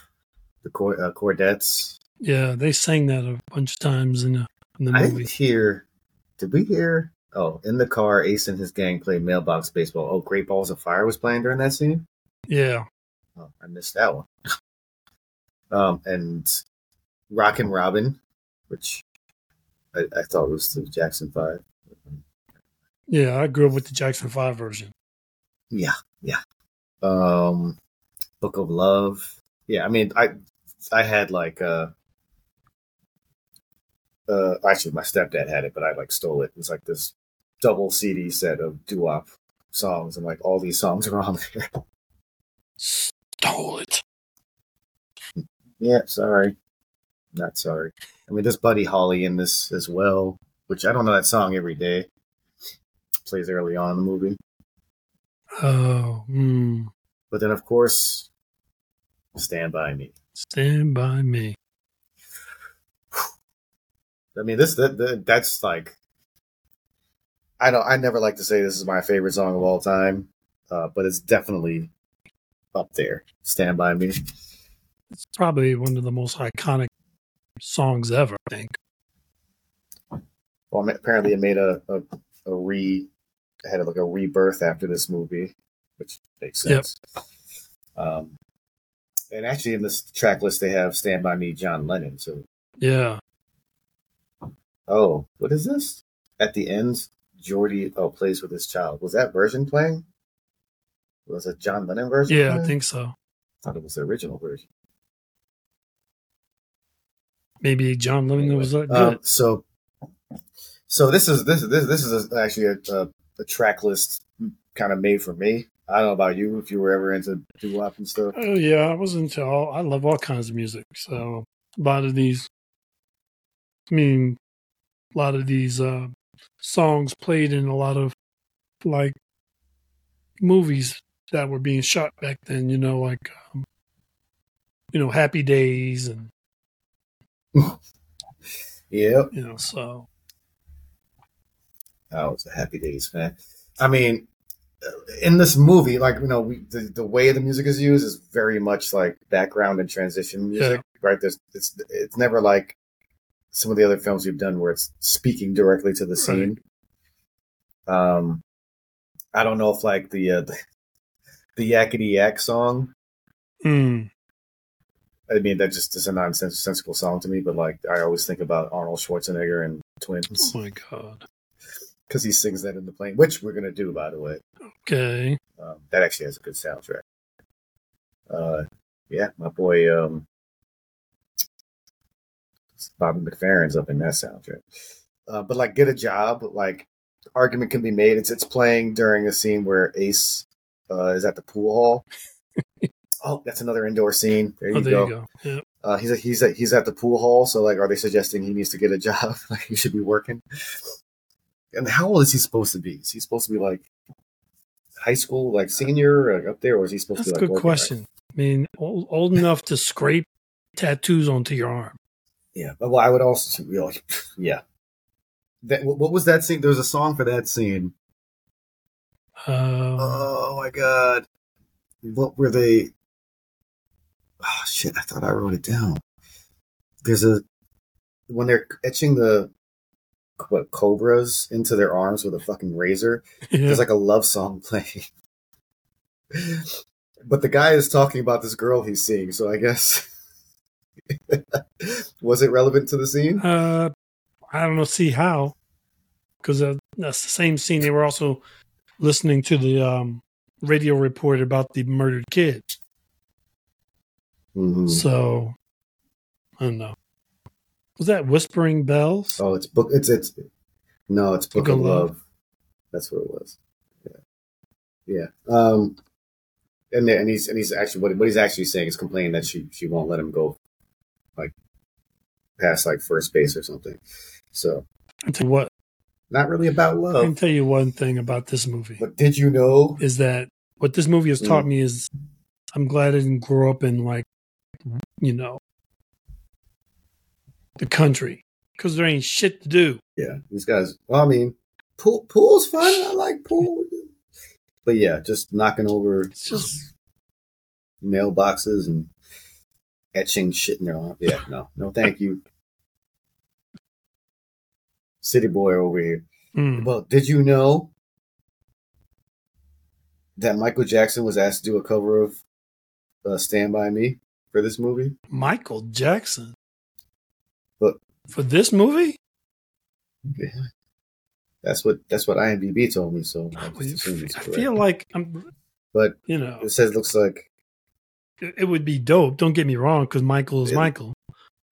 the Cor- uh, Chordettes. Yeah, they sang that a bunch of times in the, in the movie. I didn't hear. Did we hear Oh, in the car, Ace and his gang played mailbox baseball. Oh, Great Balls of Fire was playing during that scene. Yeah. Oh, I missed that one. um, and Rockin' Robin, which I, I thought was the Jackson Five. Yeah, I grew up with the Jackson Five version. Yeah, yeah. Um, Book of Love. Yeah, I mean, I I had like uh, uh, actually my stepdad had it, but I like stole it. It's like this double CD set of doo wop songs, and like all these songs are on there. Stole it. yeah, sorry, not sorry. I mean, there's Buddy Holly in this as well, which I don't know that song every day. Plays early on in the movie. Oh, hmm. But then, of course, Stand By Me. Stand by me. I mean, this that, that that's like, I don't. I never like to say this is my favorite song of all time, uh, but it's definitely up there. Stand by me. It's probably one of the most iconic songs ever. I think. Well, apparently it made a a, a re had like a rebirth after this movie, which makes sense. Yep. Um, and actually, in this track list, they have "Stand by Me," John Lennon. So yeah. Oh, what is this? At the end, Geordie oh plays with his child. Was that version playing? Was it John Lennon version? Yeah, playing? I think so. I thought it was the original version. Maybe John Lennon anyway, was uh, good. Um, so, so this is this this this is actually a, a, a, track list kind of made for me. I don't know about you if you were ever into doo wop and stuff. Oh yeah, I was into all. I love all kinds of music. So a lot of these. I mean, a lot of these uh, songs played in a lot of like movies that were being shot back then. You know, like um, you know, Happy Days and yeah, you know, so. Oh, it's a Happy Days fan. I mean, in this movie, like you know, we, the the way the music is used is very much like background and transition music, yeah. right? There's it's it's never like some of the other films we've done where it's speaking directly to the scene. Right. Um, I don't know if like the uh, the, the Yakety Yak song. Mm. I mean, that just is a nonsensical song to me, but like I always think about Arnold Schwarzenegger and Twins. Oh my god! Because he sings that in the plane, which we're gonna do, by the way. Okay. Um, that actually has a good soundtrack. Uh, yeah, my boy um, Bobby McFerrin's up in that soundtrack. Uh, but like, get a job. Like, argument can be made. It's it's playing during a scene where Ace uh, is at the pool hall. oh, that's another indoor scene. There you oh, there go. You go. Yep. Uh, he's a, he's a, he's at the pool hall. So like, are they suggesting he needs to get a job? like, he should be working. And how old is he supposed to be? Is he supposed to be like high school, like senior, like up there, or is he supposed that's to be like? That's a good question. Right? I mean, old, old enough to scrape tattoos onto your arm. Yeah, well, I would also, you know, yeah. That, what was that scene? There was a song for that scene. Um, oh my god! What were they? Oh shit! I thought I wrote it down. There's a when they're etching the what cobras into their arms with a fucking razor. Yeah. There's like a love song playing. but the guy is talking about this girl he's seeing, so I guess was it relevant to the scene? Uh, I don't know. See how? Because uh, that's the same scene. They were also listening to the um, radio report about the murdered kid. Mm-hmm. So I don't know. Was that Whispering Bells? Oh, it's book. It's it's no, it's Book, book of, love. love. That's what it was. Yeah, yeah. Um, and and he's and he's actually what what he's actually saying is complaining that she she won't let him go like past like first base or something. So you what, not really about love. I can tell you one thing about this movie. But did you know is that what this movie has taught mm. me is I'm glad I didn't grow up in like you know the country because there ain't shit to do. Yeah, these guys. Well, I mean, pool pool's fun. I like pool, but yeah, just knocking over it's just mailboxes and etching shit in their arm. Yeah, no, no, thank you. City boy over here. Hmm. Well, did you know that Michael Jackson was asked to do a cover of uh, "Stand by Me" for this movie? Michael Jackson. For this movie, Yeah. That's what that's what IMDb told me. So I, I just assumed it's correct. feel like I'm, But you know, it says looks like it, would be dope. Don't get me wrong, because Michael is Yeah. Michael,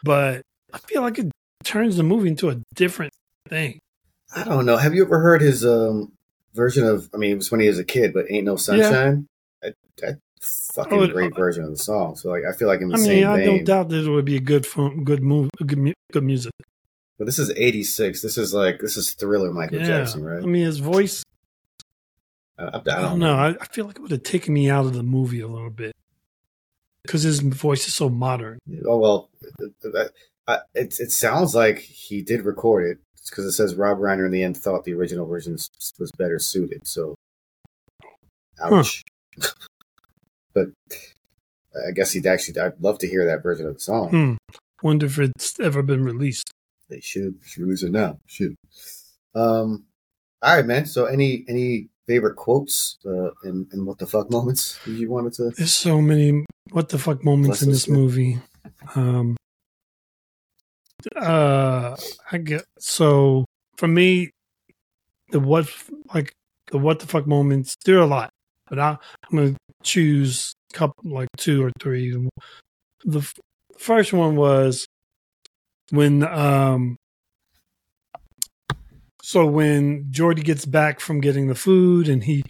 but I feel like it turns the movie into a different thing. I don't know. Have you ever heard his um version of? I mean, it was when he was a kid, but "Ain't No Sunshine." That, that fucking Oh, it- great version of the song. So like, I feel like in the same. I mean, same I don't doubt that it would be a good good move, good, good music. But this is '86. This is like this is Thriller Michael yeah, Jackson, right? I mean, his voice. I, I, I I don't, know. I, I feel like it would have taken me out of the movie a little bit because his voice is so modern. Oh well, it, it, it, it sounds like he did record it because it says Rob Reiner in the end thought the original version was better suited. So, ouch. but I guess he'd actually. I'd love to hear that version of the song. Hmm. Wonder if it's ever been released. They should should release it now. Shoot. Um. All right, man. So, any any favorite quotes uh, and and what the fuck moments you wanted to? There's so many what the fuck moments in Bless this movie. Um uh I get so for me the what like the what the fuck moments there are a lot, but I I'm gonna choose a couple like two or three. The f- first one was when um so when Jordy gets back from getting the food and he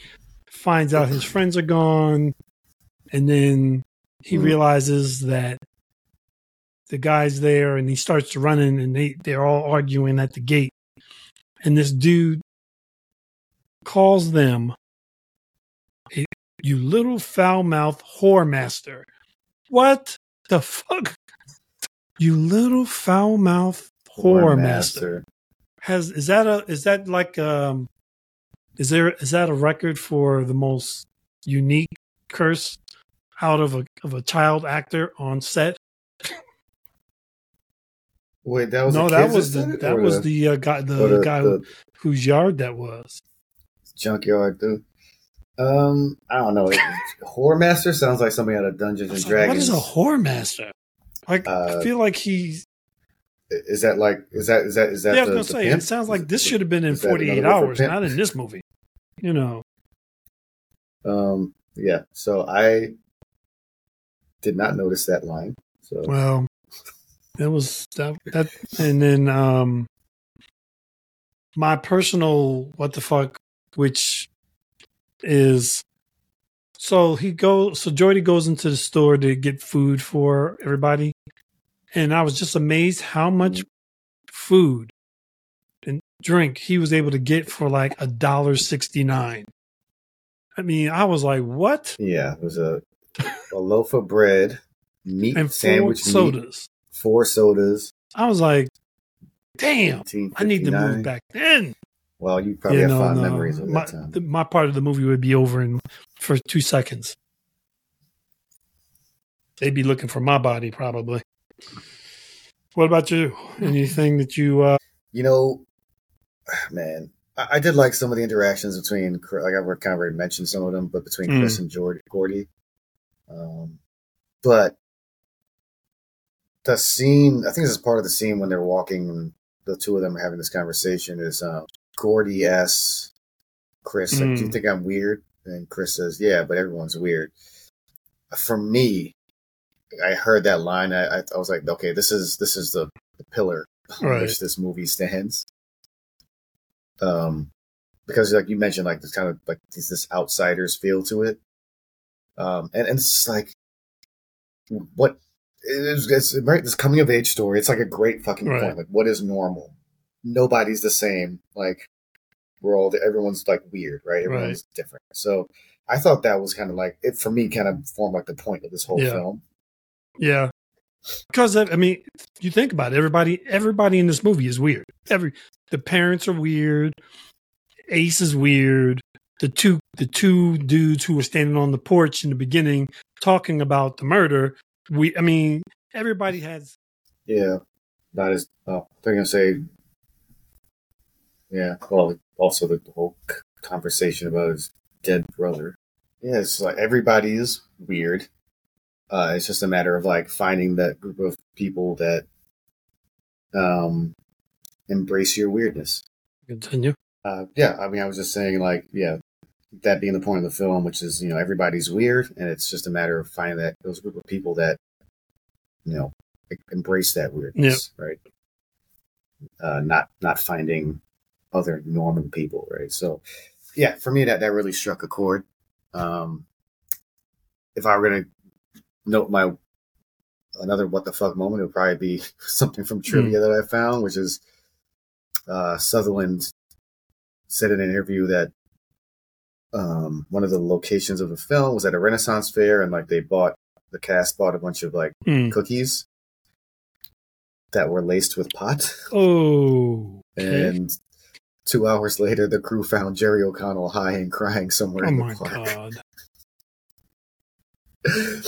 finds out his friends are gone and then he Mhm. realizes that the guy's there and he starts running and they they're all arguing at the gate and this dude calls them you little foul mouth whore master what the fuck you little foul mouth whore master has is that a is that like um is there is that a record for the most unique curse out of a of a child actor on set? Wait, that was no, the that was the that was the uh, guy or the, guy the whose yard that was. junkyard dude. Um, I don't know. Whore master sounds like something out of Dungeons and like, what Dragons. is a whore master? Like Uh, I feel like he's Is that like is that is that is that yeah. I was gonna say pimp? it sounds like this should have been in forty eight another word for hours, not in this movie. You know, Um, yeah. So I did not notice that line. So Well, it was that, that and then um my personal what the fuck, which is so he goes so Jordy goes into the store to get food for everybody. And I was just amazed how much food and drink he was able to get for like a dollar sixty nine. I mean, I was like, what? yeah, it was a a loaf of bread, meat And four sandwich, meat, sodas. four sodas. I was like, damn. I need to move back then. Well, you probably have fond memories of my, that time. the- my part of the movie would be over in for two seconds. They'd be looking for my body probably. What about you? Anything that you? uh You know, man, I, I did like some of the interactions between, like I've kind of already mentioned some of them, but between Mm. Chris and Jordy, Gordie. Um, but the scene, I think this is part of the scene when they're walking and the two of them are having this conversation is uh, Gordie asks Chris, like, do you Mm. think I'm weird? And Chris says, yeah, but everyone's weird. For me, I heard that line. I, I, I was like, okay, this is this is the, the pillar on Right. which this movie stands. Um, because like you mentioned, like this kind of like this, this outsiders feel to it. Um, and, and it's like what it's, it's right. This coming of age story. It's like a great fucking Right. point. Like, what is normal? Nobody's the same. Like, we're all everyone's like weird, right? Everyone's different. So I thought that was kind of like it for me. Kind of formed like the point of this whole Yeah. film. Yeah, because I mean, you think about it, everybody. Everybody in this movie is weird. Every the parents are weird. Ace is weird. The two the two dudes who were standing on the porch in the beginning talking about the murder. We, I mean, everybody has Yeah, that is. Oh, they're gonna say. Yeah. Well, also the whole conversation about his dead brother. Yeah, it's like everybody is weird. Uh, it's just a matter of like finding that group of people that um embrace your weirdness. Continue. Uh, yeah, I mean, I was just saying, like, yeah, that being the point of the film, which is, you know, everybody's weird, and it's just a matter of finding that those group of people that, you know, embrace that weirdness, right? Uh, not not finding other normal people, right? So, yeah, for me, that that really struck a chord. Um, if I were gonna note my another what the fuck moment, it would probably be something from trivia that I found, which is uh, Sutherland said in an interview that um, one of the locations of the film was at a Renaissance fair, and like they bought the cast bought a bunch of like Hmm. cookies that were laced with pot, Oh. Okay. and two hours later, the crew found Jerry O'Connell high and crying somewhere oh in the my park. god.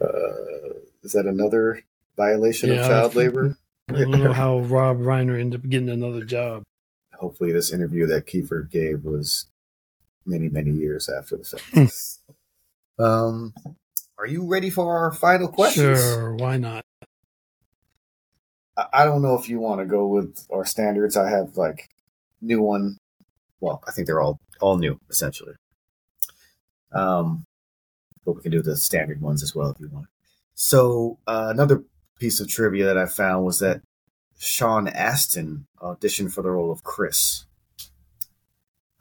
Uh, is that another violation Yeah, of child labor? I don't know how Rob Reiner ended up getting another job. Hopefully, this interview that Kiefer gave was many, many years after the fact. um, are you ready for our final questions? Sure, why not? I don't know if you want to go with our standards. I have like new one. Well, I think they're all all new essentially. Um, but we can do the standard ones as well if you want. So uh, another piece of trivia that I found was that Sean Astin auditioned for the role of Chris.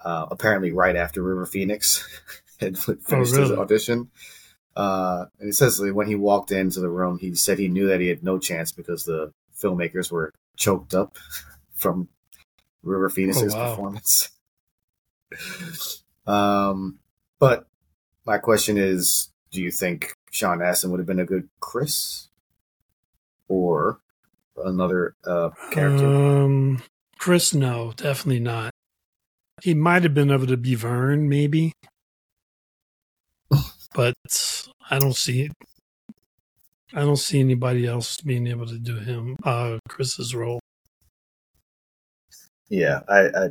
Uh, apparently, right after River Phoenix had finished his really? audition. Uh, and it says that when he walked into the room, he said he knew that he had no chance because the filmmakers were choked up from River Phoenix's Oh, wow. performance. um, but my question is, do you think Sean Astin would have been a good Chris or another uh, character? Um, Chris, no, definitely not. He might have been able to be Vern, maybe, but I don't see. I don't see anybody else being able to do him, uh, Chris's role. Yeah, I, I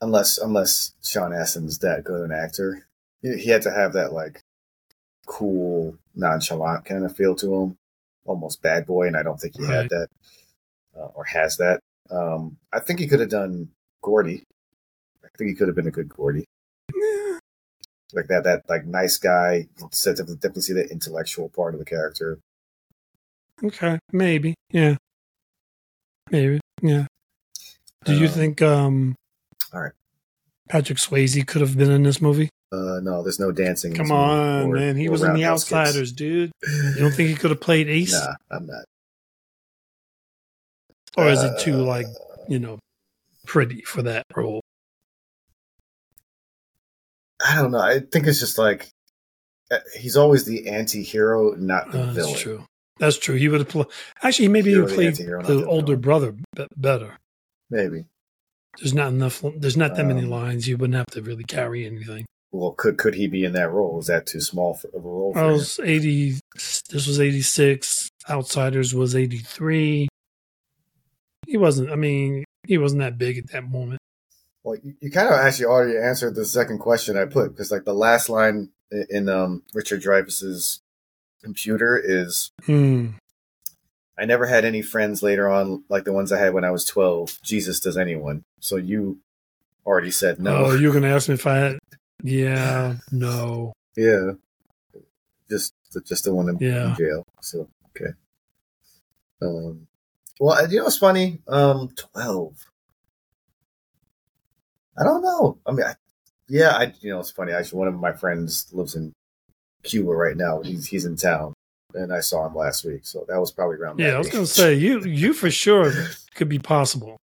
unless unless Sean Astin's that good an actor, he, he had to have that like cool, nonchalant kind of feel to him, almost bad boy, and I don't think he Right. had that uh, or has that. Um, I think he could have done Gordie. I think he could have been a good Gordie, like that that like nice guy. So definitely, definitely see the intellectual part of the character. Okay, maybe, yeah, maybe, yeah. Do you Um, think um, all right. Patrick Swayze could have been in this movie? Uh, no, there's no dancing. in Come on, or- man, he was in The. Outsiders, dude. You don't think he could have played Ace, Nah, I'm not. or is it too Uh, like you know pretty for that role? I don't know. I think it's just like uh, he's always the anti-hero, not the Uh, villain. that's true. That's true. He would have played. Actually, maybe he Hero would the play anti-hero, the the older villain. brother be- better. Maybe. There's not enough. There's not that many Um, lines. You wouldn't have to really carry anything. Well, could could he be in that role? Is that too small for, of a role for I him? was eighty. This was eighty six. Outsiders was eighty three. He wasn't. I mean, he wasn't that big at that moment. Well, you, you kind of actually already answered the second question I put because, like, the last line in, in um, Richard Dreyfuss's computer is, Hmm. "I never had any friends later on like the ones I had when I was twelve. Jesus does anyone." So you already said no. Oh, you're gonna ask me if I had? Yeah. No. Yeah. Just just the one in, Yeah. in jail. So okay. Um well you know what's funny? Um twelve. I don't know. I mean I, yeah, I you know it's funny. Actually one of my friends lives in Cuba right now. He's he's in town. And I saw him last week, so that was probably around. Yeah, I was gonna say you. You for sure could be possible.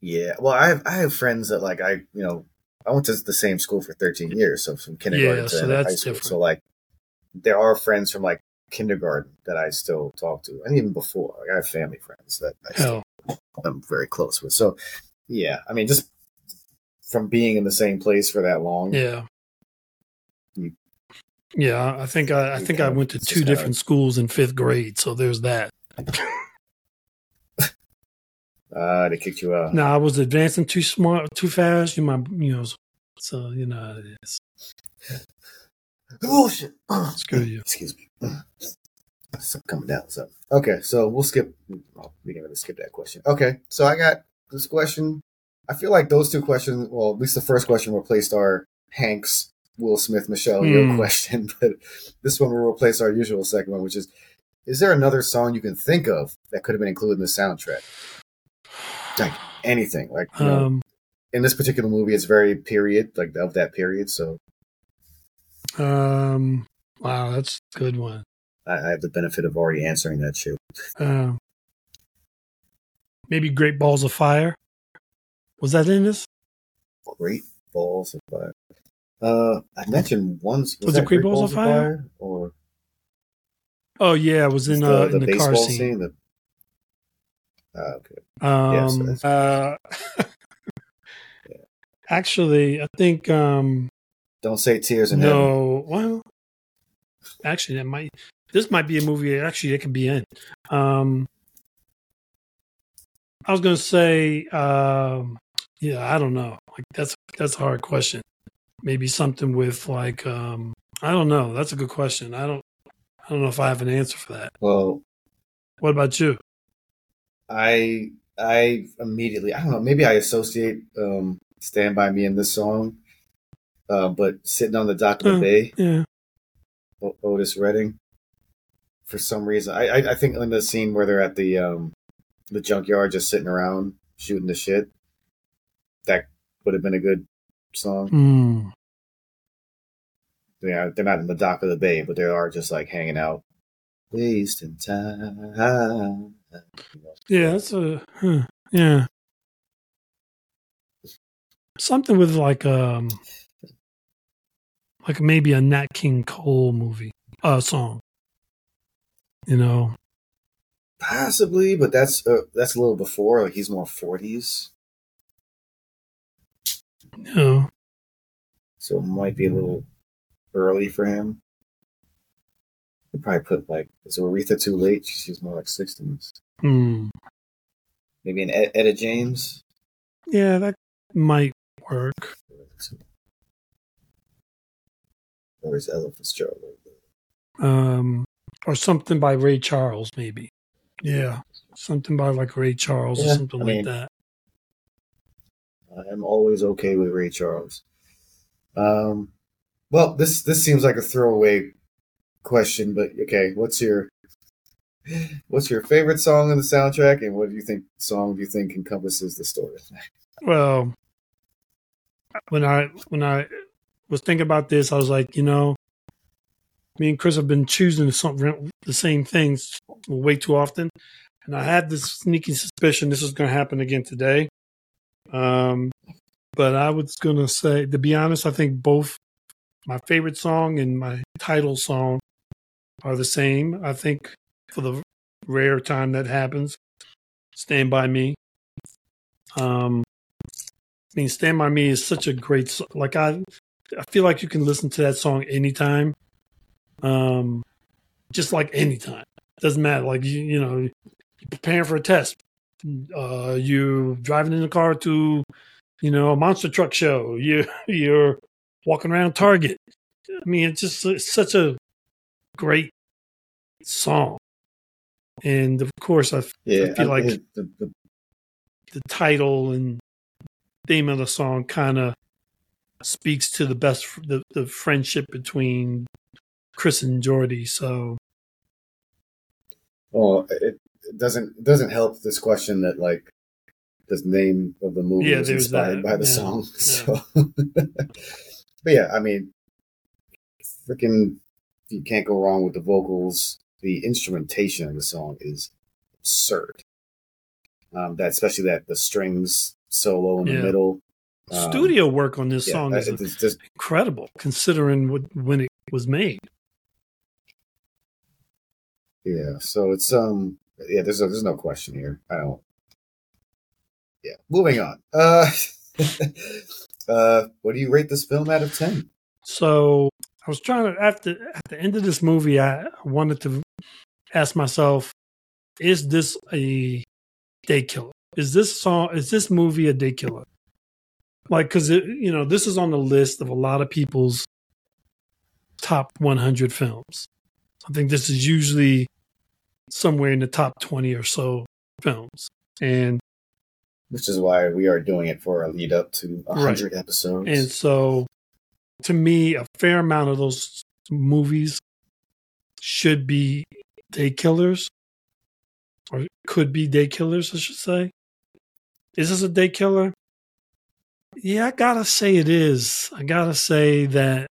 Yeah, well, I have I have friends that like I you know I went to the same school for thirteen years, so from kindergarten Yeah, to so high school. different. So like, there are friends from like kindergarten that I still talk to, and even before, like I have family friends that I still oh. I'm very close with. So yeah, I mean, just from being in the same place for that long, yeah. Yeah, I think I, I think I went to two different schools in fifth grade, so there's that. Uh, they kicked you out. No, I was advancing too smart, too fast. You might, you know, so you know how it is. Bullshit. Screw you. Excuse me. Something coming down. So okay, so we'll skip. Oh, we can really skip that question. Okay, so I got this question. I feel like those two questions, well, at least the first question replaced our Hanks, Will Smith, Michelle, your Hmm. question, but this one will replace our usual segment, which is: Is there another song you can think of that could have been included in the soundtrack? Like anything, like you know, Um, in this particular movie, it's very period, like of that period. So um, wow, that's a good one. I, I have the benefit of already answering that shit. Um, maybe Great Balls of Fire. Was that in this? Great balls of fire. Uh, I mentioned once. Was it Great Balls of Fire? or Oh yeah, it was in the, uh, in the, car baseball scene. The, Ah, okay. Um, uh, actually, I think um, Don't say tears in heaven. no. Well, actually, that might. This might be a movie. Actually, it could be in. Um, I was gonna say, um, yeah, I don't know. Like that's that's a hard question. Maybe something with like, um, I don't know. That's a good question. I don't. I don't know if I have an answer for that. Well, What about you? I I immediately I don't know. Maybe I associate um, "Stand by Me" in this song, uh, but sitting on the dock of the Uh. bay, Yeah. O- Otis Redding. For some reason, I, I I think in the scene where they're at the um the junkyard just sitting around shooting the shit, that would have been a good song. Hmm. Yeah, they're not in the dock of the bay, but they are just like hanging out, wasting time. Yeah, that's a huh, yeah. Something with like um like maybe a Nat King Cole movie, uh song. You know. Possibly, but that's uh, that's a little before. Like he's more forties, You know. so it might be a little early for him. You probably put like is Aretha too late? She's more like sixties. Hmm. Maybe an Ed- Etta James. Yeah, that might work. Or is Ella Fitzgerald? Um or something by Ray Charles maybe. Yeah. Something by like Ray Charles Yeah, or something I like mean- that. I'm always okay with Ray Charles. Um, well, this this seems like a throwaway question, but okay. What's your what's your favorite song in the soundtrack, and what do you think song do you think encompasses the story? Well, when I when I was thinking about this, I was like, you know, me and Chris have been choosing something the same things way too often, and I had this sneaky suspicion this was going to happen again today. Um, but I was going to say, to be honest, I think both my favorite song and my title song are the same. I think for the rare time that happens, "Stand by Me." Um, I mean, "Stand by Me" is such a great song. Like I, I feel like you can listen to that song anytime. Um, just like anytime, doesn't matter. Like you, you know, you're preparing for a test. Uh, you driving in the car to, you know, a monster truck show. You you're walking around Target. I mean, it's just it's such a great song. And of course, I Yeah, feel like- it- the, the, the title and theme of the song kind of speaks to the best the, the friendship between Chris and Gordie. So well, it doesn't it doesn't help this question that like the name of the movie Yeah, was inspired that. by the Yeah, song. yeah. So, but yeah, I mean, freaking, you can't go wrong with the vocals. The instrumentation of the song is absurd. Um, that especially that the strings solo in the middle. Um, studio work on this song that- is it's just incredible considering what, when it was made. yeah. So it's um yeah. There's a, there's no question here. I don't. Yeah. Moving on. Uh, uh, what do you rate this film out of ten? So I was trying to after at the end of this movie, I wanted to ask myself, is this a day killer? is this song is this movie a day killer? Like, because you know this is on the list of a lot of people's top 100 films. I think this is usually somewhere in the top 20 or so films, and which is why we are doing it for a lead up to 100 right. episodes. And so, to me, a fair amount of those movies should be day killers, or could be day killers, I should say. Is this a day killer? Yeah, I gotta say it is. I gotta say that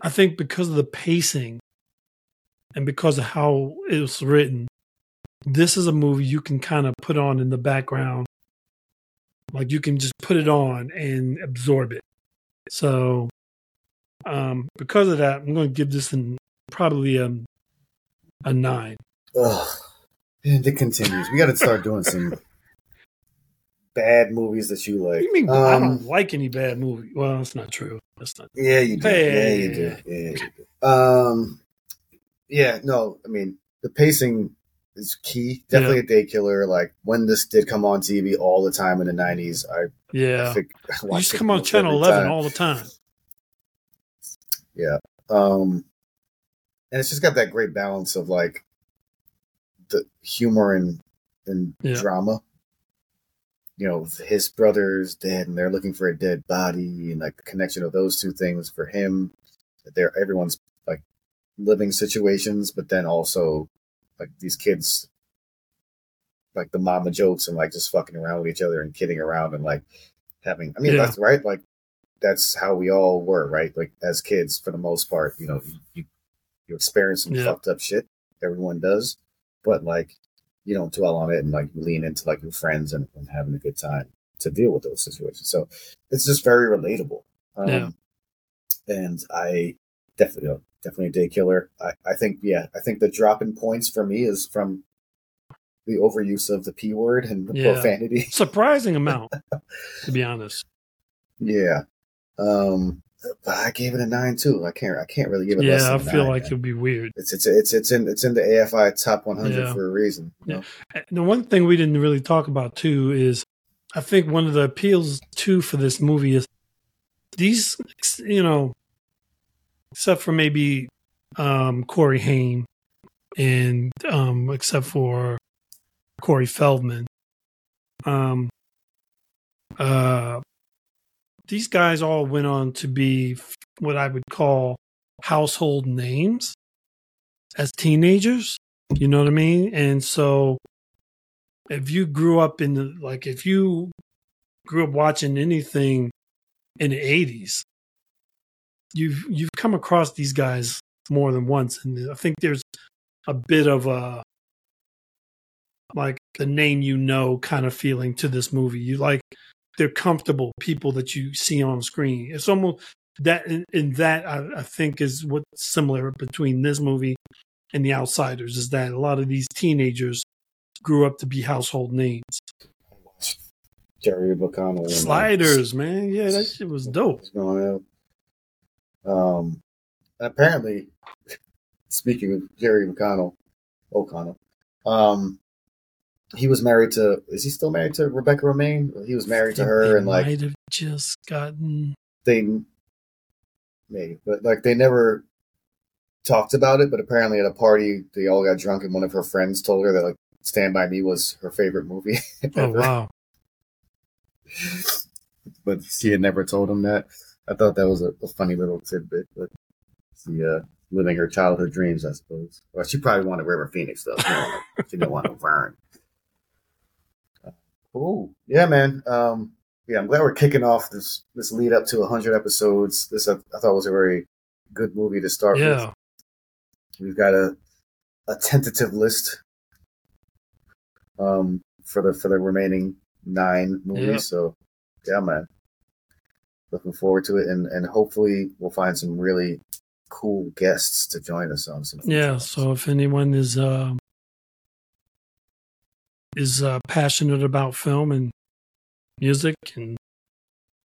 I think because of the pacing and because of how it was written, this is a movie you can kind of put on in the background. Like you can just put it on and absorb it. So, um, because of that, I'm going to give this an, probably a, a nine. Ugh. And it continues. We got to start doing some bad movies that you like. You mean um, I don't like any bad movie? Well, that's not true. That's not. Yeah, you do. Hey. Yeah, you do. Yeah, you do. Um, yeah. No, I mean the pacing is key. Definitely yeah. a day killer. Like when this did come on TV all the time in the nineties, I yeah, I think, I used to come on Channel Eleven time. all the time. Yeah, um, and it's just got that great balance of like the humor and and yeah. drama. You know, his brother's dead, and they're looking for a dead body, and like the connection of those two things for him. That They're everyone's living situations, but then also like these kids like the mama jokes and like just fucking around with each other and kidding around and like having I mean yeah. that's right like that's how we all were right like as kids for the most part you know you you experience some yeah. fucked up shit everyone does but like you don't dwell on it and like lean into like your friends and, and having a good time to deal with those situations so it's just very relatable um, yeah. and I definitely definitely a day killer. I, I think yeah, I think the drop in points for me is from the overuse of the p word and the yeah. profanity. Surprising amount, to be honest. Yeah. Um but I gave it a nine too. I can't. I can't really give it. Yeah, I feel nine, like it'd be weird. It's it's it's it's in it's in the AFI top 100 yeah. for a reason. Yeah. Know? The one thing we didn't really talk about too is, I think one of the appeals too for this movie is these. You know, except for maybe um, Corey Haim and um, except for Corey Feldman. Um, uh, these guys all went on to be what I would call household names as teenagers. You know what I mean? And so if you grew up in the, like, if you grew up watching anything in the 80s, you've you've come across these guys more than once, and I think there's a bit of a like the name you know kind of feeling to this movie. You like they're comfortable people that you see on screen. It's almost that in, that I, I think is what's similar between this movie and The Outsiders is that a lot of these teenagers grew up to be household names. Jerry McConnell. Sliders, man. Yeah, that shit was dope. Um, apparently, speaking of Jerry McConnell, O'Connell, um, he was married to. Is he still married to Rebecca Romijn? He was married to her, and like might have just gotten they maybe, but like they never talked about it. But apparently, at a party, they all got drunk, and one of her friends told her that like Stand by Me was her favorite movie. oh wow! but she had never told him that. I thought that was a, a funny little tidbit, but she uh, living her childhood dreams, I suppose. Well, she probably wanted River Phoenix though. She didn't want, she didn't want Vern. Cool, yeah, man. Um, yeah, I'm glad we're kicking off this this lead up to 100 episodes. This I, I thought was a very good movie to start yeah. with. We've got a a tentative list um for the for the remaining nine movies. Yep. So yeah, man looking forward to it, and and hopefully we'll find some really cool guests to join us on some. Yeah. So if anyone is uh, is uh, passionate about film and music and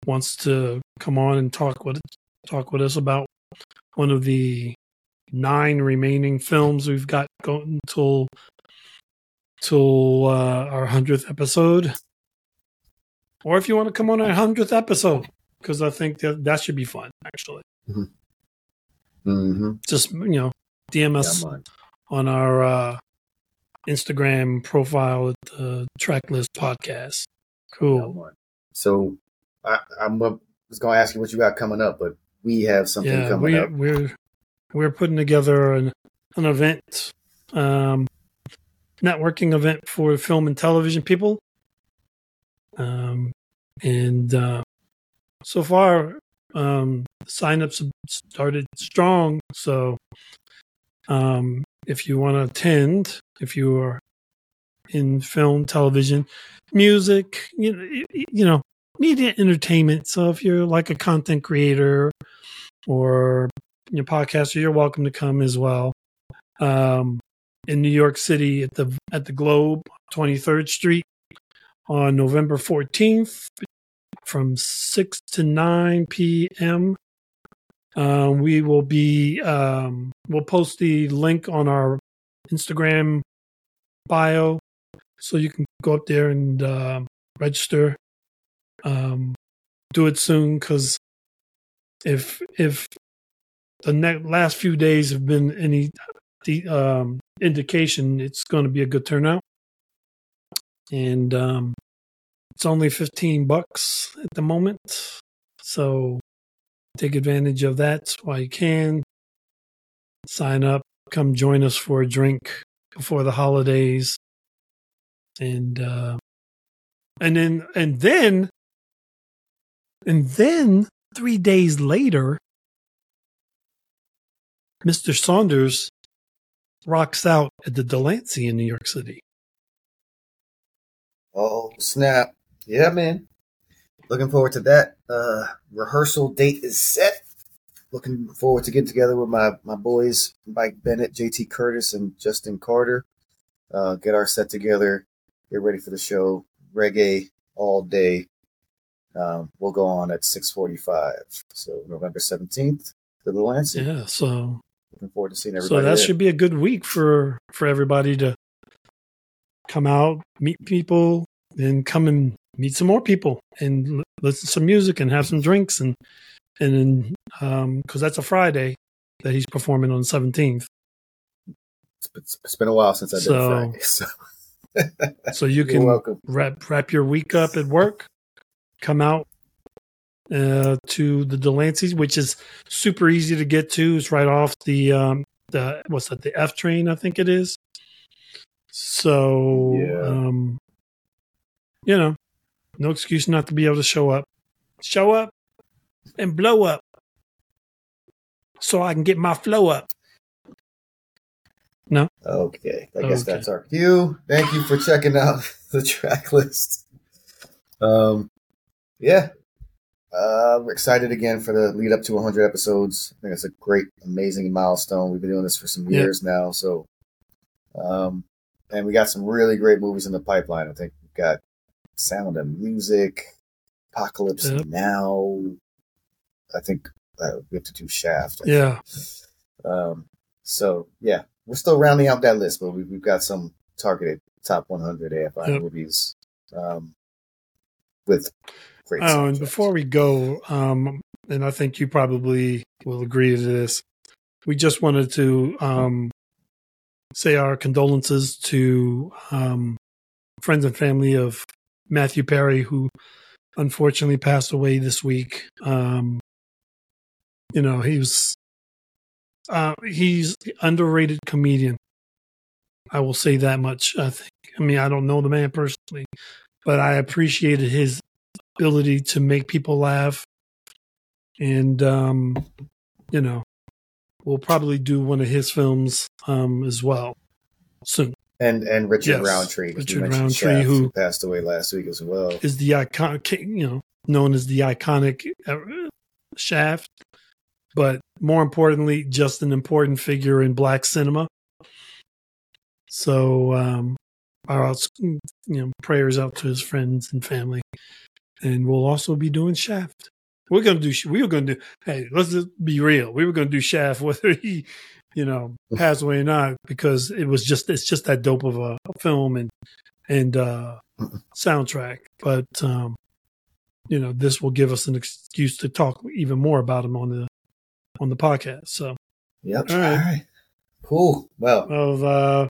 wants to come on and talk with talk with us about one of the nine remaining films we've got going until till uh, our hundredth episode, or if you want to come on our hundredth episode, because I think that that should be fun. Actually, Mm-hmm. just you know, DM us on our uh, Instagram profile at the Tracklist Podcast. Cool. So I, I'm uh, was going to ask you what you got coming up, but we have something Yeah, coming we up. we're we're putting together an an event, um, networking event for film and television people. Um, and uh, so far, um, signups have started strong. So, um, if you want to attend, if you are in film, television, music, you know, you know, media entertainment. So if you're like a content creator or your podcaster, you're welcome to come as well. Um, in New York City at the at the Globe, 23rd Street, on November 14th, from 6 to 9 p.m. Uh, we will be um, we'll post the link on our Instagram bio, so you can go up there and uh, register. Um, do it soon because if if the ne- last few days have been any um, indication, it's going to be a good turnout, and um, it's only fifteen bucks at the moment, so take advantage of that while you can. Sign up, come join us for a drink before the holidays, and uh, and then and then and then three days later, Mr. Saunders rocks out at the Delancey in New York City. Oh snap! Yeah, man. Looking forward to that. Uh, rehearsal date is set. Looking forward to getting together with my my boys, Mike Bennett, JT Curtis, and Justin Carter. Uh, get our set together. Get ready for the show. Reggae all day. Um, we'll go on at six forty-five. So November seventeenth to the Lancey. Yeah, so Looking forward to seeing everybody. so that there. should be a good week for for everybody to come out, meet people, and come and meet some more people and l- listen to some music and have some drinks and and then um because that's a Friday that he's performing on the seventeenth. it's, it's been a while since I did So- Friday, so So you can wrap wrap your week up at work, come out uh, to the Delancey's, which is super easy to get to. It's right off the um, the what's that? The F train, I think it is. So, Yeah. um, you know, no excuse not to be able to show up. Show up and blow up, so I can get my flow up. No. Okay, I guess Okay. that's our cue. Thank you for checking out the track list. Um, yeah, uh, we're excited again for the lead up to 100 episodes. I think it's a great, amazing milestone. We've been doing this for some Yeah. years now, so um, and we got some really great movies in the pipeline. I think we've got Sound of Music, Apocalypse Yep. Now. I think uh, we have to do Shaft. I Yeah, um, so yeah, we're still rounding out that list, but we've, we've got some targeted top 100 AFI Yep. movies um, with great. Oh, and before we go, um, and I think you probably will agree to this, we just wanted to um, say our condolences to um, friends and family of Matthew Perry, who unfortunately passed away this week. Um, you know, he was uh, he's underrated comedian. I will say that much. I think. I mean, I don't know the man personally, but I appreciated his ability to make people laugh. And um, you know, we'll probably do one of his films um as well soon. And and Richard Yes, Roundtree, Richard Roundtree, Shaft, who- passed away last week as well. Is the iconic, you know, known as the iconic uh, Shaft, but more importantly, just an important figure in black cinema. So, um, our you know prayers out to his friends and family, and we'll also be doing Shaft. We're gonna do. We were gonna do. Hey, let's just be real. We were gonna do Shaft whether he you know, pass away or not, because it was just it's just that dope of a, film and and uh, soundtrack. But um, you know, this will give us an excuse to talk even more about him on the on the podcast. So, Yep. All right. Cool. Well, of uh,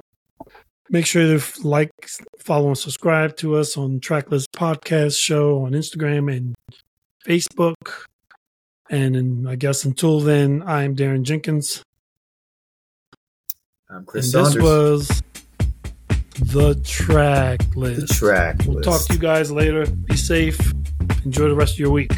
make sure to like, follow, and subscribe to us on Tracklist Podcast Show on Instagram and Facebook. And in, I guess until then, I'm Daron Jenkins. I'm Chris and Saunders. this was the track the list. We'll talk to you guys later. Be safe. Enjoy the rest of your week.